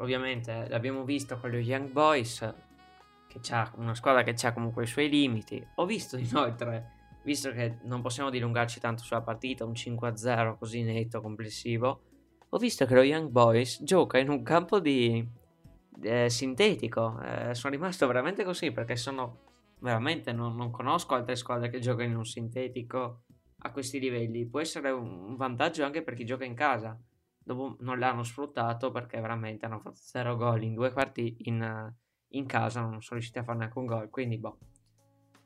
ovviamente l'abbiamo visto con gli Young Boys, che ha una squadra che ha comunque i suoi limiti. Ho visto (laughs) inoltre, visto che non possiamo dilungarci tanto sulla partita, un 5-0 così netto complessivo, ho visto che lo Young Boys gioca in un campo di eh, sintetico. Eh, sono rimasto veramente così perché sono veramente non, non, conosco altre squadre che giocano in un sintetico a questi livelli. Può essere un vantaggio anche per chi gioca in casa. Dopo non l'hanno sfruttato perché veramente hanno fatto 0 gol in due quarti in, in casa non sono riusciti a fare neanche un gol, quindi boh.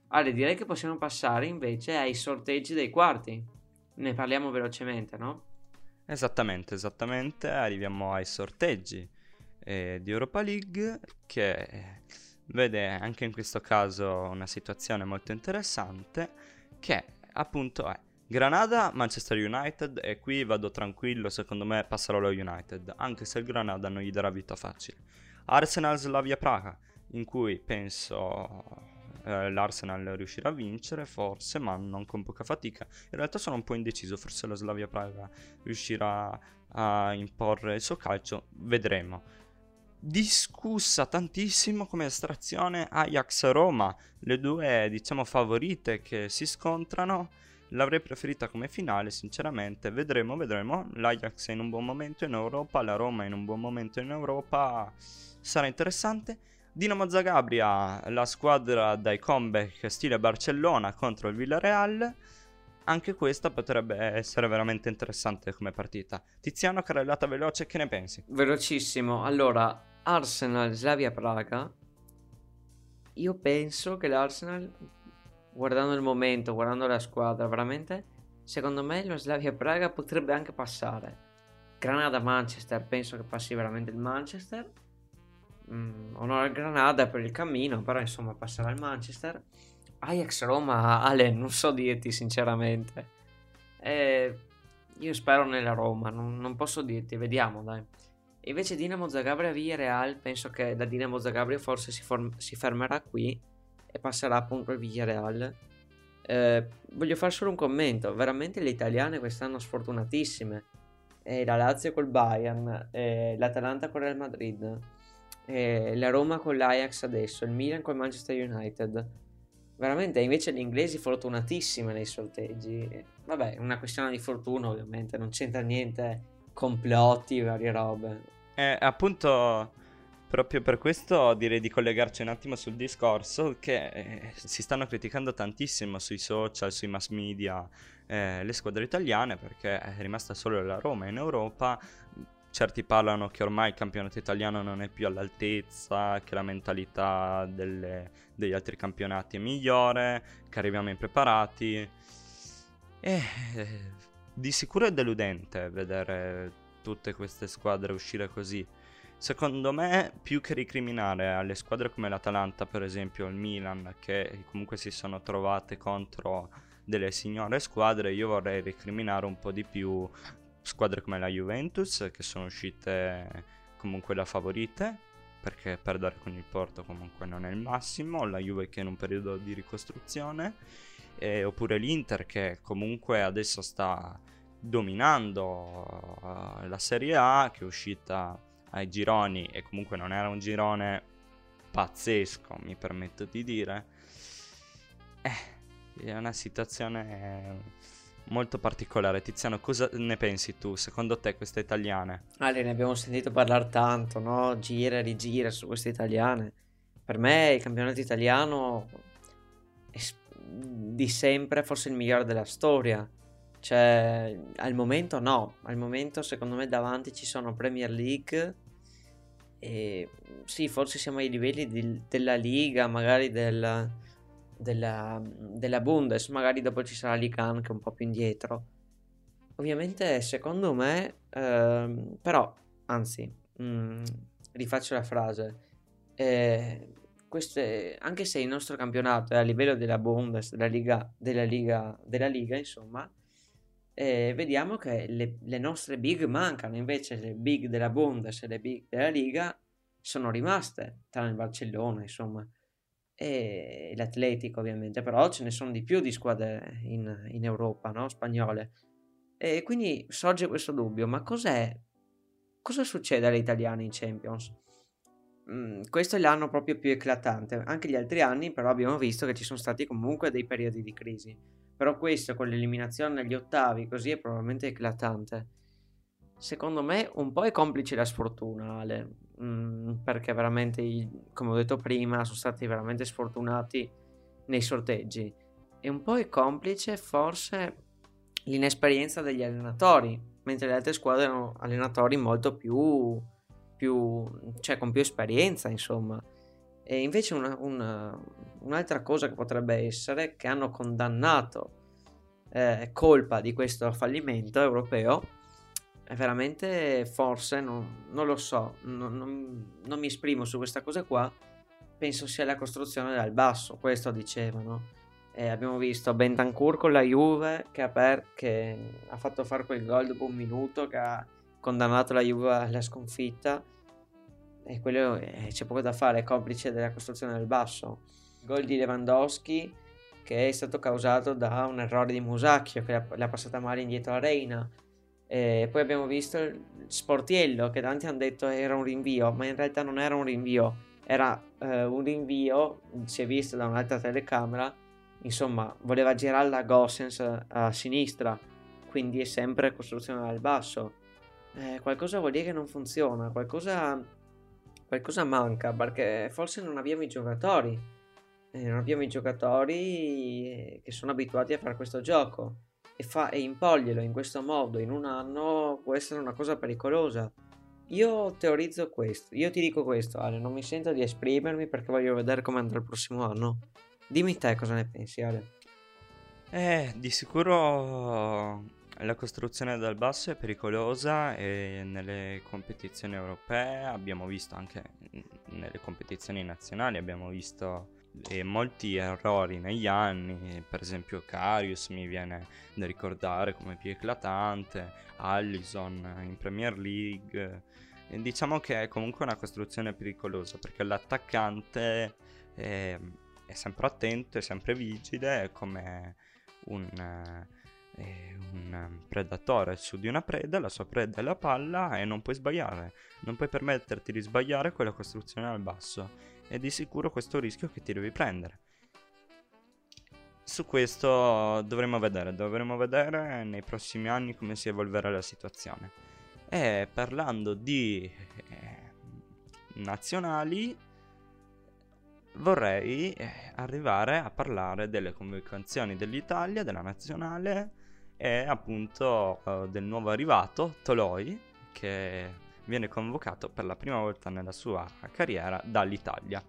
Ale, direi che possiamo passare invece ai sorteggi dei quarti. Ne parliamo velocemente, no? Esattamente, esattamente. Arriviamo ai sorteggi eh, di Europa League che vede anche in questo caso una situazione molto interessante che appunto è Granada, Manchester United e qui vado tranquillo, secondo me passerò lo United, anche se il Granada non gli darà vita facile. Arsenal, Slavia Praga, in cui penso eh, l'Arsenal riuscirà a vincere, forse, ma non con poca fatica. In realtà sono un po' indeciso, forse la Slavia Praga riuscirà a imporre il suo calcio, vedremo discussa tantissimo come estrazione Ajax-Roma, le due diciamo favorite che si scontrano. L'avrei preferita come finale, sinceramente. Vedremo, vedremo. L'Ajax è in un buon momento in Europa, la Roma è in un buon momento in Europa. Sarà interessante. Dinamo Zagabria, la squadra dai comeback stile Barcellona contro il Villarreal. Anche questa potrebbe essere veramente interessante come partita. Tiziano, carrellata veloce, che ne pensi? Velocissimo. Allora, Arsenal, Slavia Praga. Io penso che l'Arsenal, guardando il momento, guardando la squadra, veramente, secondo me lo Slavia Praga potrebbe anche passare. Granada Manchester, penso che passi veramente il Manchester. Mm, onore al Granada per il cammino, però insomma passerà il Manchester. Ajax Roma, Ale, non so dirti sinceramente. Eh, io spero nella Roma, non, non posso dirti, vediamo dai. Invece Dinamo Zagabria via Real, penso che da Dinamo Zagabria forse si, form- si fermerà qui e passerà appunto al Villarreal. Eh, voglio fare solo un commento, veramente le italiane quest'anno sfortunatissime. Eh, la Lazio col Bayern, eh, l'Atalanta con Real Madrid, la Roma con l'Ajax adesso, il Milan con Manchester United. Veramente invece le inglesi fortunatissime nei sorteggi. Vabbè, è una questione di fortuna ovviamente, non c'entra niente complotti, varie robe. Eh, appunto, proprio per questo direi di collegarci un attimo sul discorso che eh, si stanno criticando tantissimo sui social, sui mass media eh, le squadre italiane perché è rimasta solo la Roma in Europa. Certi parlano che ormai il campionato italiano non è più all'altezza, che la mentalità delle, degli altri campionati è migliore, che arriviamo impreparati. E eh, di sicuro è deludente vedere tutte queste squadre uscire così. Secondo me, più che ricriminare alle squadre come l'Atalanta, per esempio, il Milan, che comunque si sono trovate contro delle signore squadre, io vorrei ricriminare un po' di più squadre come la Juventus, che sono uscite comunque da favorite, perché perdere con il Porto comunque non è il massimo, la Juve che è in un periodo di ricostruzione, e, oppure l'Inter che comunque adesso sta dominando uh, la Serie A che è uscita ai gironi e comunque non era un girone pazzesco, mi permetto di dire. Eh, è una situazione molto particolare. Tiziano, cosa ne pensi tu? Secondo te queste italiane? Ale, ne abbiamo sentito parlare tanto, no? Gira e rigira su queste italiane. Per me il campionato italiano è di sempre forse il migliore della storia. Cioè, al momento no, al momento secondo me davanti ci sono Premier League e sì, forse siamo ai livelli di, della Liga, magari del, della, della Bundes, magari dopo ci sarà Ligan che è un po' più indietro. Ovviamente secondo me, ehm, però, anzi, mh, mm, rifaccio la frase, eh, queste, anche se il nostro campionato è a livello della Bundes, della Liga, della Liga, della Liga insomma, eh, vediamo che le, le, nostre big mancano, invece le big della Bundes e le big della Liga sono rimaste, tranne il Barcellona, insomma, e l'Atletico ovviamente, però ce ne sono di più di squadre in, in Europa, no? Spagnole. E quindi sorge questo dubbio, ma cos'è? Cosa succede agli italiani in Champions? Mm, questo è l'anno proprio più eclatante, anche gli altri anni però abbiamo visto che ci sono stati comunque dei periodi di crisi però questo con l'eliminazione agli ottavi così è probabilmente eclatante. Secondo me un po' è complice la sfortuna, Ale, mm, perché veramente, come ho detto prima, sono stati veramente sfortunati nei sorteggi. E un po' è complice forse l'inesperienza degli allenatori, mentre le altre squadre hanno allenatori molto più, più cioè con più esperienza, insomma. E invece una, una, un'altra cosa che potrebbe essere che hanno condannato eh, colpa di questo fallimento europeo è veramente forse, non, non lo so, non, non, non, mi esprimo su questa cosa qua, penso sia la costruzione dal basso, questo dicevano. E abbiamo visto Bentancur con la Juve che ha, per- che ha fatto fare quel gol dopo un minuto che ha condannato la Juve alla sconfitta e quello eh, c'è poco da fare, è complice della costruzione del basso. Gol di Lewandowski che è stato causato da un errore di Musacchio che l'ha, passata male indietro a Reina. E poi abbiamo visto Sportiello che tanti hanno detto era un rinvio, ma in realtà non era un rinvio, era eh, un rinvio, si è visto da un'altra telecamera, insomma voleva girare la Gossens a, a sinistra, quindi è sempre costruzione dal basso. Eh, qualcosa vuol dire che non funziona, qualcosa, qualcosa manca perché forse non abbiamo i giocatori. Eh, non abbiamo i giocatori che sono abituati a fare questo gioco e, fa, e impoglielo in questo modo in un anno può essere una cosa pericolosa. Io teorizzo questo, io ti dico questo, Ale, non mi sento di esprimermi perché voglio vedere come andrà il prossimo anno. Dimmi te cosa ne pensi, Ale. Eh, di sicuro la costruzione dal basso è pericolosa e nelle competizioni europee abbiamo visto anche nelle competizioni nazionali abbiamo visto e molti errori negli anni, per esempio Carius mi viene da ricordare come più eclatante, Allison in Premier League. E diciamo che è comunque una costruzione pericolosa perché l'attaccante è, è sempre attento, è sempre vigile, è come un, un predatore su di una preda, la sua preda è la palla e non puoi sbagliare, non puoi permetterti di sbagliare quella costruzione al basso e di sicuro questo rischio che ti devi prendere. Su questo dovremo vedere, dovremo vedere nei prossimi anni come si evolverà la situazione. E parlando di eh, nazionali, vorrei eh, arrivare a parlare delle convocazioni dell'Italia, della nazionale e appunto eh, del nuovo arrivato Toloi che viene convocato per la prima volta nella sua carriera dall'Italia.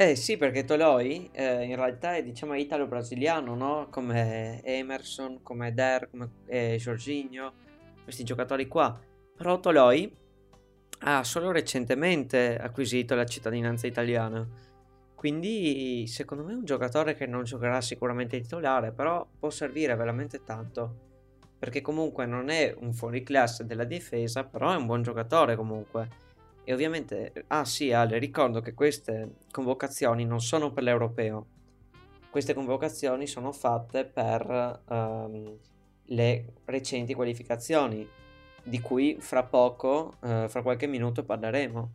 Eh sì, perché Toloi eh, in realtà è diciamo italo-brasiliano, no? Come Emerson, come Der, come eh, Jorginho, questi giocatori qua. Però Toloi ha solo recentemente acquisito la cittadinanza italiana. Quindi secondo me è un giocatore che non giocherà sicuramente titolare, però può servire veramente tanto perché comunque non è un fuoriclasse della difesa, però è un buon giocatore comunque. E ovviamente, ah sì, Ale, ricordo che queste convocazioni non sono per l'europeo. Queste convocazioni sono fatte per um, le recenti qualificazioni, di cui fra poco, uh, fra qualche minuto parleremo.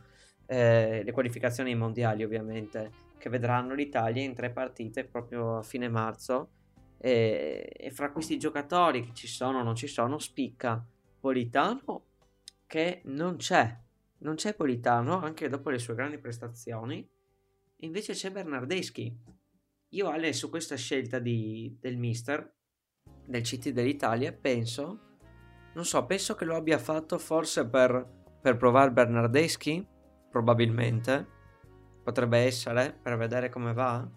Eh, le qualificazioni mondiali, ovviamente, che vedranno l'Italia in tre partite proprio a fine marzo e, e fra questi giocatori che ci sono o non ci sono spicca Politano che non c'è. Non c'è Politano anche dopo le sue grandi prestazioni. Invece c'è Bernardeschi. Io Ale su questa scelta di, del mister del CT dell'Italia penso, non so, penso che lo abbia fatto forse per, per provare Bernardeschi, probabilmente, potrebbe essere, per vedere come va.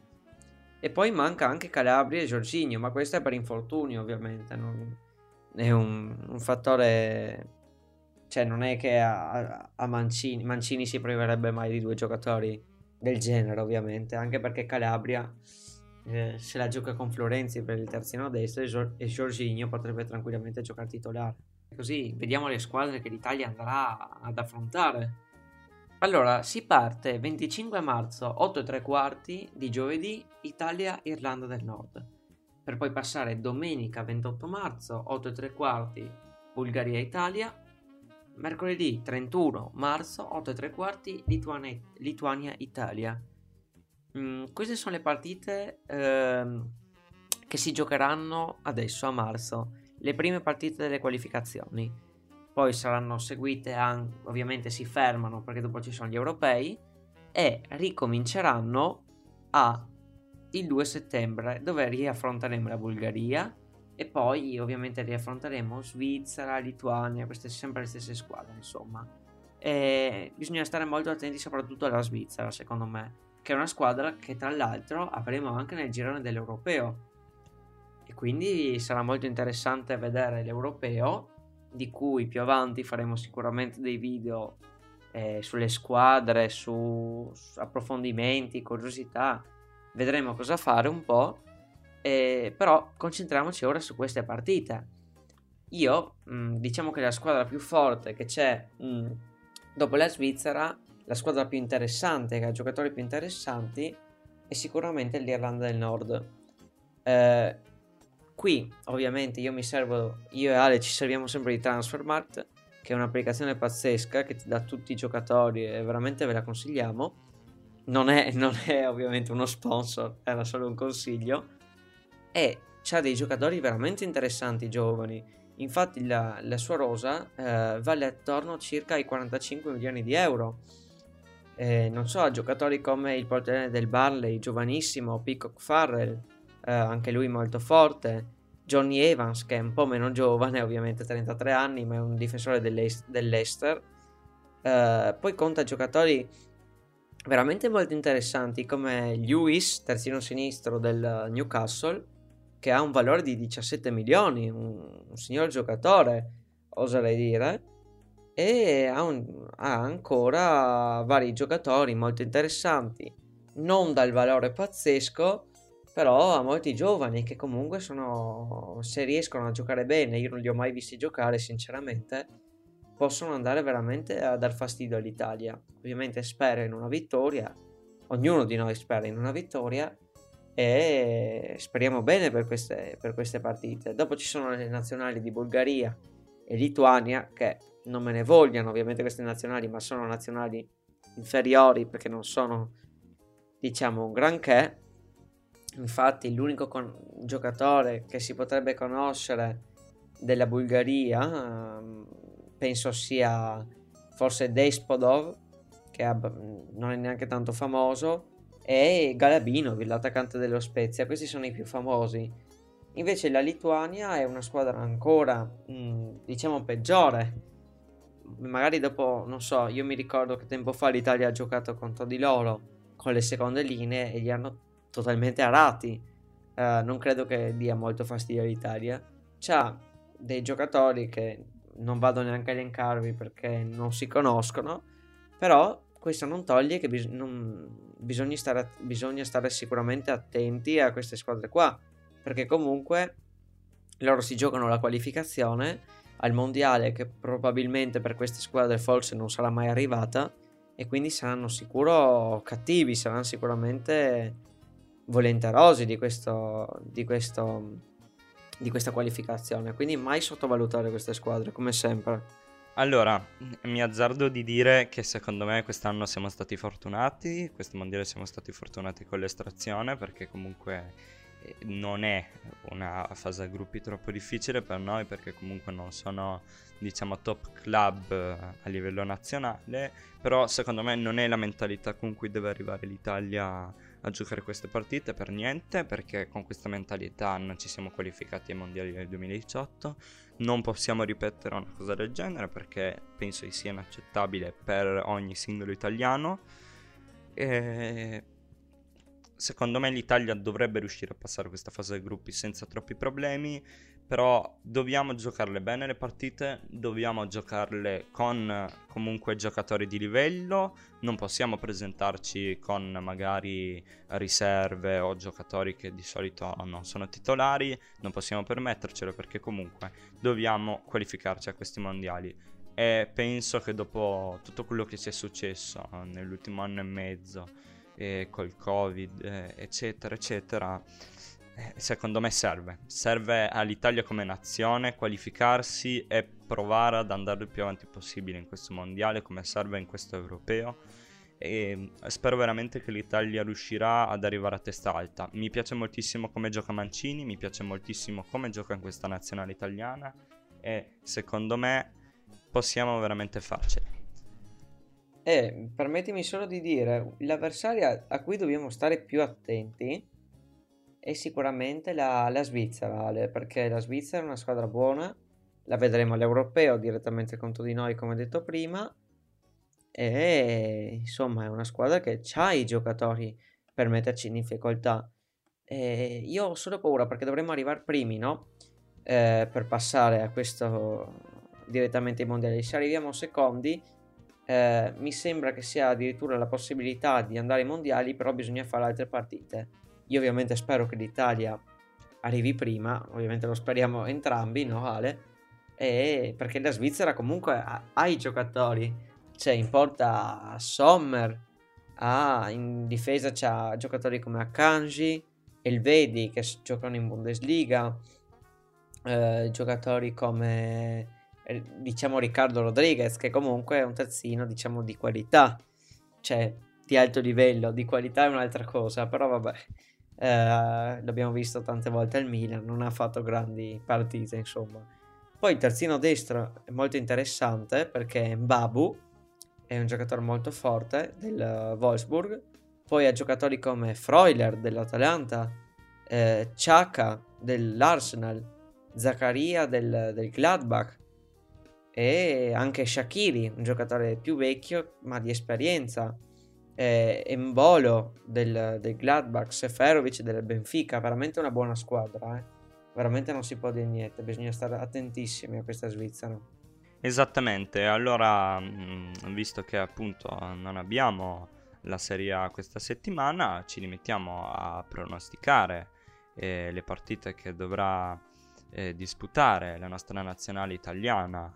E poi manca anche Calabria e Giorginio, ma questo è per infortunio ovviamente, non... è un, un, fattore... Cioè non è che a, a Mancini, Mancini si priverebbe mai di due giocatori del genere ovviamente, anche perché Calabria eh, se la gioca con Florenzi per il terzino destro e, Gior- Giorginio potrebbe tranquillamente giocare titolare. Così vediamo le squadre che l'Italia andrà ad affrontare allora, si parte 25 marzo 8 e 3 quarti di giovedì Italia-Irlanda del Nord, per poi passare domenica 28 marzo 8 e 3 quarti Bulgaria-Italia, mercoledì 31 marzo 8 e 3 quarti Lituania-Italia. Mm, queste sono le partite ehm, che si giocheranno adesso a marzo, le prime partite delle qualificazioni poi saranno seguite anche, ovviamente si fermano perché dopo ci sono gli europei e ricominceranno a il 2 settembre dove riaffronteremo la Bulgaria e poi ovviamente riaffronteremo Svizzera, Lituania, queste sempre le stesse squadre insomma. E bisogna stare molto attenti soprattutto alla Svizzera secondo me, che è una squadra che tra l'altro avremo anche nel girone dell'Europeo. E quindi sarà molto interessante vedere l'Europeo di cui più avanti faremo sicuramente dei video eh, sulle squadre, su, su approfondimenti, curiosità. Vedremo cosa fare un po'. Eh, però concentriamoci ora su queste partite. Io mh, diciamo che la squadra più forte che c'è mh, dopo la Svizzera, la squadra più interessante, che ha giocatori più interessanti, è sicuramente l'Irlanda del Nord. Eh, qui ovviamente io mi servo, io e Ale ci serviamo sempre di Transfermarkt, che è un'applicazione pazzesca che ti dà tutti i giocatori e veramente ve la consigliamo. Non è, non è ovviamente uno sponsor, era solo un consiglio. E ha dei giocatori veramente interessanti giovani Infatti la, la sua rosa eh, vale attorno circa ai 45 milioni di euro. Eh, non so, giocatori come il portiere del Barley, giovanissimo, Peacock Farrell, eh, anche lui molto forte, Johnny Evans, che è un po' meno giovane, (laughs) ovviamente 33 anni, ma è un difensore dell'Ester. Eh, poi conta giocatori veramente molto interessanti come Lewis, terzino sinistro del Newcastle, che ha un valore di 17 milioni, un, un signor giocatore, oserei dire, e ha, un, ha ancora vari giocatori molto interessanti, non dal valore pazzesco, però ha molti giovani che comunque sono, se riescono a giocare bene, io non li ho mai visti giocare sinceramente, possono andare veramente a dar fastidio all'Italia. Ovviamente spero in una vittoria, ognuno di noi spera in una vittoria, e speriamo bene per queste, per queste partite. Dopo ci sono le nazionali di Bulgaria e Lituania che non me ne vogliano ovviamente queste nazionali, ma sono nazionali inferiori perché non sono diciamo un granché. Infatti l'unico con- giocatore che si potrebbe conoscere della Bulgaria ehm, penso sia forse Despodov che non è neanche tanto famoso e Galabino, l'attaccante dello Spezia. Questi sono i più famosi. Invece la Lituania è una squadra ancora, mm, diciamo, peggiore. Magari dopo, non so, io mi ricordo che tempo fa l'Italia ha giocato contro di loro con le seconde linee e li hanno totalmente arati. Uh, non credo che dia molto fastidio all'Italia. C'ha dei giocatori che non vado neanche a elencarvi perché non si conoscono, però questo non toglie che bis- non, bisogna, stare, bisogna stare sicuramente attenti a queste squadre qua, perché comunque loro si giocano la qualificazione al mondiale che probabilmente per queste squadre forse non sarà mai arrivata e quindi saranno sicuro cattivi, saranno sicuramente volenterosi di, questo, di, questo, di questa qualificazione, quindi mai sottovalutare queste squadre come sempre. Allora, mi azzardo di dire che secondo me quest'anno siamo stati fortunati, questo mondiale siamo stati fortunati con l'estrazione perché comunque eh, non è una fase a gruppi troppo difficile per noi perché comunque non sono diciamo top club eh, a livello nazionale, però secondo me non è la mentalità con cui deve arrivare l'Italia a giocare queste partite per niente perché con questa mentalità non ci siamo qualificati ai mondiali del 2018 non possiamo ripetere una cosa del genere perché penso che sia inaccettabile per ogni singolo italiano. E secondo me l'Italia dovrebbe riuscire a passare questa fase dei gruppi senza troppi problemi però dobbiamo giocarle bene le partite, dobbiamo giocarle con comunque giocatori di livello, non possiamo presentarci con magari riserve o giocatori che di solito non sono titolari, non possiamo permettercelo perché comunque dobbiamo qualificarci a questi mondiali. E penso che dopo tutto quello che ci è successo nell'ultimo anno e mezzo eh, col covid eh, eccetera eccetera eh, secondo me serve. Serve all'Italia come nazione qualificarsi e provare ad andare il più avanti possibile in questo mondiale come serve in questo europeo e spero veramente che l'Italia riuscirà ad arrivare a testa alta. Mi piace moltissimo come gioca Mancini, mi piace moltissimo come gioca in questa nazionale italiana e secondo me possiamo veramente farcela. E permettimi solo di dire, l'avversaria a cui dobbiamo stare più attenti è sicuramente la, la Svizzera, perché la Svizzera è una squadra buona, la vedremo all'Europeo direttamente contro di noi come detto prima, e insomma è una squadra che ha i giocatori per metterci in difficoltà. E io ho solo paura perché dovremmo arrivare primi, no? Eh, per passare a questo direttamente ai mondiali. Se arriviamo secondi, Eh, mi sembra che sia addirittura la possibilità di andare ai mondiali, però bisogna fare altre partite. Io ovviamente spero che l'Italia arrivi prima, ovviamente lo speriamo entrambi, no Ale? E perché la Svizzera comunque ha, ha i giocatori, cioè in porta Sommer, ha, in difesa c'ha giocatori come Akanji, Elvedi che giocano in Bundesliga, eh, giocatori come eh, diciamo Riccardo Rodriguez che comunque è un terzino diciamo di qualità, cioè di alto livello, di qualità è un'altra cosa, però vabbè. Eh, l'abbiamo visto tante volte al Milan, non ha fatto grandi partite, insomma. Poi il terzino destro è molto interessante perché Mbabu è un giocatore molto forte del Wolfsburg. Poi ha giocatori come Freuler dell'Atalanta, eh, Chaka dell'Arsenal, Zaccaria del, del Gladbach e anche Shakiri, un giocatore più vecchio ma di esperienza. Eh, Embolo del, del Gladbach, Seferovic del Benfica, veramente una buona squadra. Eh. Veramente non si può dire niente, bisogna stare attentissimi a questa Svizzera. Esattamente, allora, mh, visto che appunto non abbiamo la Serie A questa settimana, ci rimettiamo a pronosticare eh, le partite che dovrà eh, disputare la nostra nazionale italiana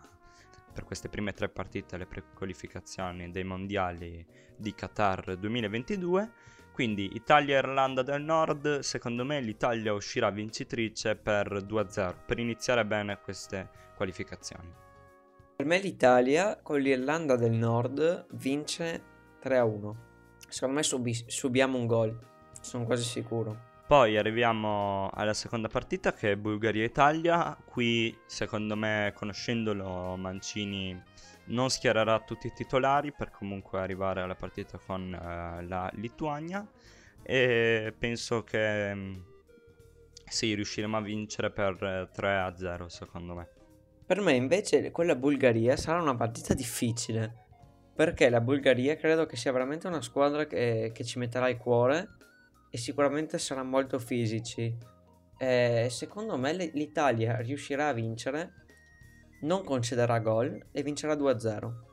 per queste prime tre partite, le prequalificazioni dei mondiali di Qatar 2022. Quindi Italia e Irlanda del Nord, secondo me l'Italia uscirà vincitrice per 2-0 per iniziare bene queste qualificazioni. Per me l'Italia con l'Irlanda del Nord vince 3-1. Secondo me subi- subiamo un gol, sono quasi sicuro. Poi arriviamo alla seconda partita che è Bulgaria-Italia. Qui, secondo me, conoscendolo, Mancini non schiererà tutti i titolari per comunque arrivare alla partita con eh, la Lituania. E penso che mh, sì, riusciremo a vincere per eh, 3-0, secondo me. Per me invece quella Bulgaria sarà una partita difficile. Perché la Bulgaria credo che sia veramente una squadra che, che ci metterà il cuore e sicuramente saranno molto fisici. Eh, secondo me l'Italia riuscirà a vincere, non concederà gol e vincerà 2-0.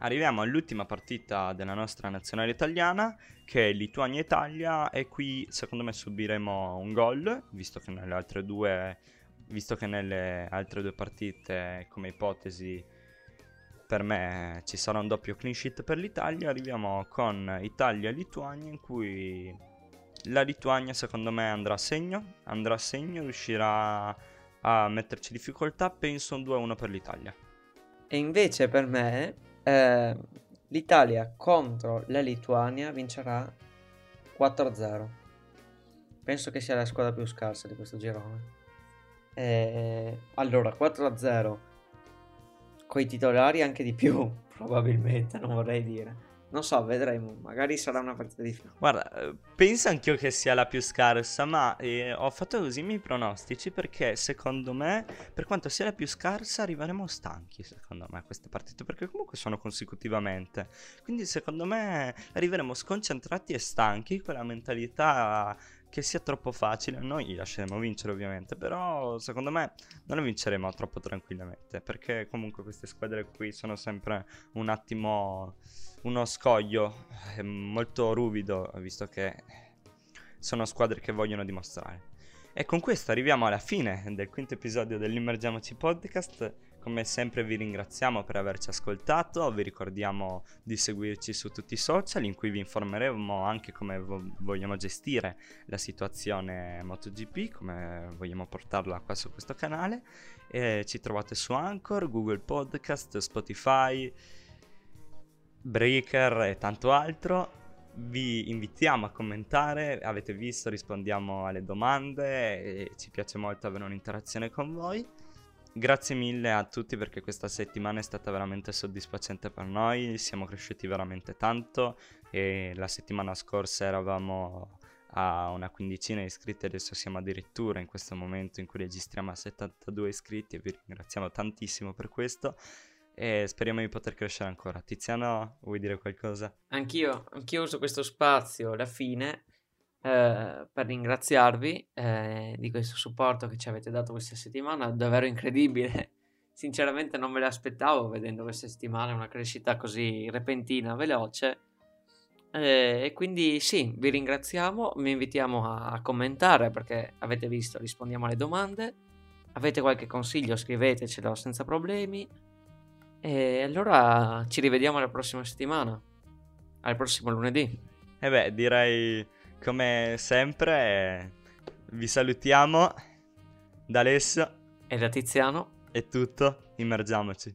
Arriviamo all'ultima partita della nostra nazionale italiana, che è Lituania-Italia, e qui secondo me subiremo un gol, visto che nelle altre due, visto che nelle altre due partite, come ipotesi, per me ci sarà un doppio clean sheet per l'Italia. Arriviamo con Italia-Lituania, in cui la Lituania secondo me andrà a segno, andrà a segno, riuscirà a metterci difficoltà, penso un 2-1 per l'Italia. E invece per me eh, l'Italia contro la Lituania vincerà 4-0. Penso che sia la squadra più scarsa di questo girone. Eh, allora, 4-0 con i titolari anche di più, (laughs) probabilmente, non vorrei dire. Non so, vedremo, magari sarà una partita difficile. Guarda, eh, penso anch'io che sia la più scarsa, ma eh, ho fatto così i miei pronostici perché secondo me, per quanto sia la più scarsa, arriveremo stanchi, secondo me, a queste partite, perché comunque sono consecutivamente. Quindi secondo me arriveremo sconcentrati e stanchi con la mentalità che sia troppo facile. Noi lasceremo vincere ovviamente, però secondo me non vinceremo troppo tranquillamente, perché comunque queste squadre qui sono sempre un attimo uno scoglio eh, molto ruvido, visto che sono squadre che vogliono dimostrare. E con questo arriviamo alla fine del quinto episodio dell'Immergiamoci Podcast. Come sempre vi ringraziamo per averci ascoltato, vi ricordiamo di seguirci su tutti i social in cui vi informeremo anche come vo- vogliamo gestire la situazione MotoGP, come vogliamo portarla qua su questo canale. E ci trovate su Anchor, Google Podcast, Spotify, Breaker e tanto altro. Vi invitiamo a commentare, avete visto, rispondiamo alle domande e ci piace molto avere un'interazione con voi. Grazie mille a tutti perché questa settimana è stata veramente soddisfacente per noi, siamo cresciuti veramente tanto e la settimana scorsa eravamo a una quindicina di iscritti, adesso siamo addirittura in questo momento in cui registriamo a 72 iscritti e vi ringraziamo tantissimo per questo e speriamo di poter crescere ancora. Tiziano, vuoi dire qualcosa? Anch'io, anch'io uso questo spazio alla fine eh, per ringraziarvi eh, di questo supporto che ci avete dato questa settimana, davvero incredibile. (laughs) sinceramente non me le aspettavo vedendo queste settimane una crescita così repentina, veloce. Eh, e quindi sì, vi ringraziamo, vi invitiamo a commentare perché avete visto, rispondiamo alle domande. Avete qualche consiglio, scrivetecelo senza problemi. E allora ci rivediamo la prossima settimana, al prossimo lunedì. E beh, direi come sempre, vi salutiamo da Alessio, E da Tiziano. è tutto, immergiamoci.